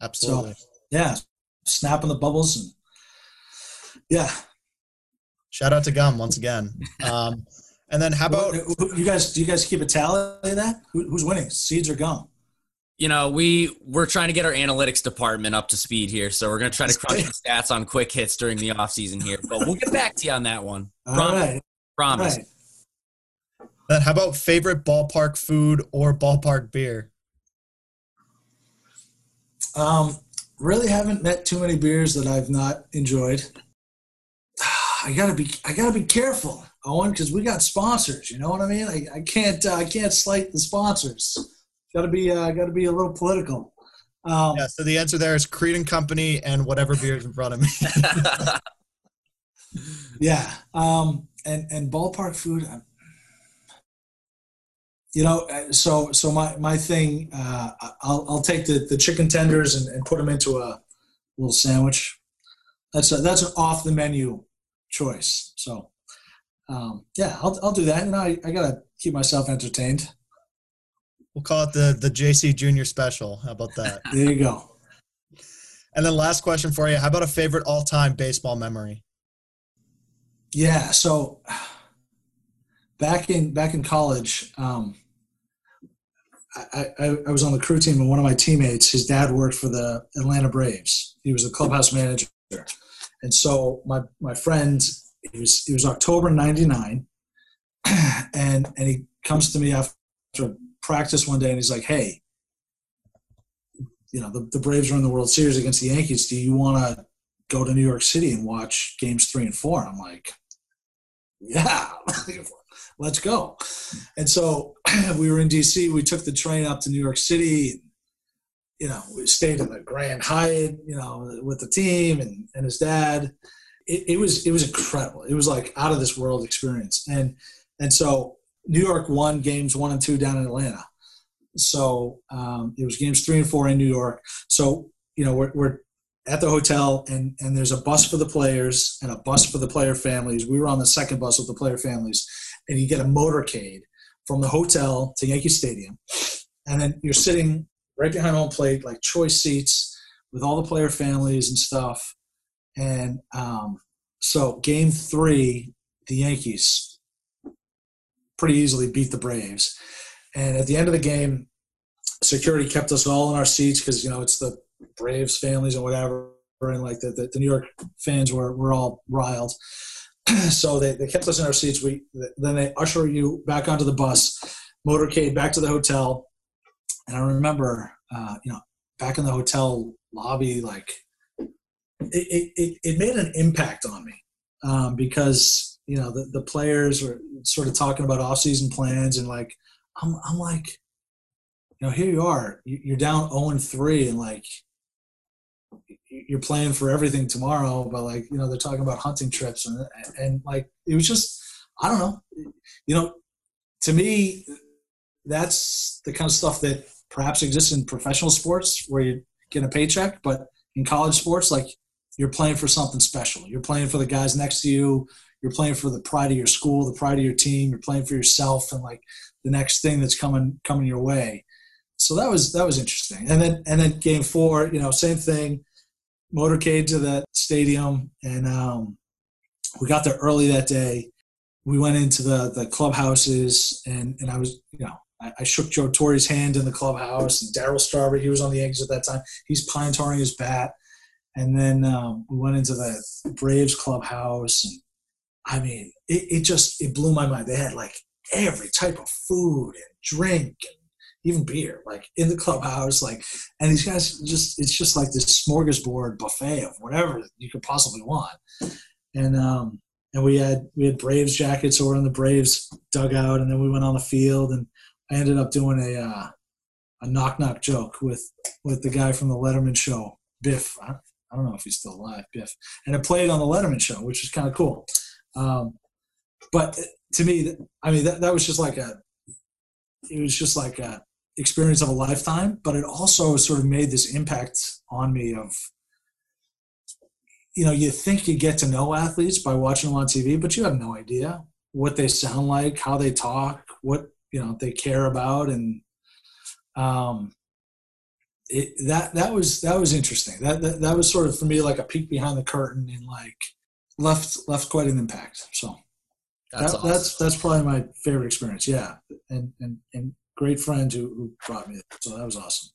Absolutely. Yeah, snapping the bubbles and yeah. Shout out to Gum once again. Um, and then how about you guys? Do you guys keep a tally of that? Who, who's winning? Seeds or gum? You know, we we're trying to get our analytics department up to speed here, so we're gonna try to crunch the stats on quick hits during the off season here. But we'll get back to you on that one. All Promise. right, all Promise. right. then how about favorite ballpark food or ballpark beer? Um, really haven't met too many beers that I've not enjoyed. I gotta be I gotta be careful, Owen, because we got sponsors. You know what I mean? I, I can't uh, I can't slight the sponsors. Got to be uh, got to be a little political. Um, Yeah, so the answer there is Creedon and Company and whatever beer is in front of me. Yeah, um, and and ballpark food. uh, You know, uh, so so my my thing. Uh, I'll I'll take the, the chicken tenders and, and put them into a little sandwich. That's a, that's an off the menu choice. So um, yeah, I'll I'll do that. And I, I gotta keep myself entertained. we'll call it the the JC Junior Special. How about that? There you go. and then last question for you: How about a favorite all time baseball memory? Yeah. So back in back in college, um, I, I, I was on the crew team, and one of my teammates, his dad worked for the Atlanta Braves. He was the clubhouse manager, and so my my friend, it was it was October '99, and and he comes to me after practice one day, and he's like, "Hey." You know the, the Braves are in the World Series against the Yankees. Do you want to go to New York City and watch games three and four? I'm like, yeah, let's go. And so we were in DC. We took the train up to New York City. You know, we stayed in the Grand Hyatt. You know, with the team and, and his dad. It, it was it was incredible. It was like out of this world experience. And and so New York won games one and two down in Atlanta. So um, it was games three and four in New York. So you know we're, we're at the hotel and and there's a bus for the players and a bus for the player families we were on the second bus with the player families and you get a motorcade from the hotel to yankee stadium and then you're sitting right behind home plate like choice seats with all the player families and stuff and um, so game three the yankees pretty easily beat the braves and at the end of the game security kept us all in our seats because you know it's the Braves families and whatever, and like the, the, the New York fans were, were all riled. so they, they kept us in our seats. We then they usher you back onto the bus, motorcade back to the hotel, and I remember, uh, you know, back in the hotel lobby, like it, it, it, made an impact on me um, because you know the, the players were sort of talking about off-season plans and like I'm, I'm like you know here you are You- you're down 0 and 3 and like you're playing for everything tomorrow but like you know they're talking about hunting trips and and like it was just i don't know. You know to me that's the kind of stuff that perhaps exists in professional sports where you get a paycheck but in college sports like you're playing for something special. You're playing for the guys next to you. You're playing for the pride of your school the pride of your team. You're playing for yourself and like the next thing that's coming coming your way. So that was that was interesting. And then and then game four you know same thing. Motorcade to the stadium and um, we got there early that day. We went into the the clubhouses and and i was you know i, I shook joe torre's hand in the clubhouse and darryl strawberry he was on the yankees at that time. He's pine tarring his bat. And then um, we went into the braves clubhouse and i mean it, it just it blew my mind. They had like every type of food and drink and even beer, like in the clubhouse, like, and these guys just, it's just like this smorgasbord buffet of whatever you could possibly want. And, um, and we had, we had Braves jackets over in the Braves dugout and then we went on the field and I ended up doing a, uh, a knock knock joke with, with the guy from the Letterman show, Biff. I, I don't know if he's still alive, Biff. And it played on the Letterman show, which was kind of cool. Um, but to me, I mean, that, that was just like a, it was just like a experience of a lifetime, but it also sort of made this impact on me of, you know, you think you get to know athletes by watching them on TV, but you have no idea what they sound like, how they talk, what, you know, they care about. And, um, it, that, that was, that was interesting. That, that, that was sort of for me, like a peek behind the curtain and like left, left quite an impact. So That's that, awesome. that's that's probably my favorite experience. Yeah, and and and great friends who, who brought me. There. So that was awesome.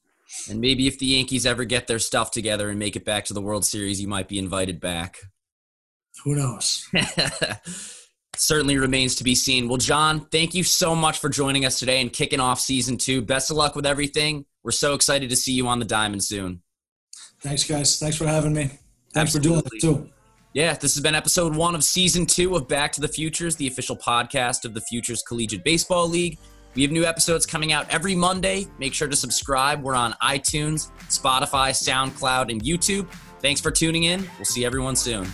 And maybe if the Yankees ever get their stuff together and make it back to the World Series, you might be invited back. Who knows? Certainly remains to be seen. Well, John, thank you so much for joining us today and kicking off season two. Best of luck with everything. We're so excited to see you on the diamond soon. Thanks, guys. Thanks for having me. Thanks for doing it too. Yeah, this has been episode one of season two of Back to the Futures, the official podcast of the Futures Collegiate Baseball League. We have new episodes coming out every Monday. Make sure to subscribe. We're on iTunes, Spotify, SoundCloud, and YouTube. Thanks for tuning in. We'll see everyone soon.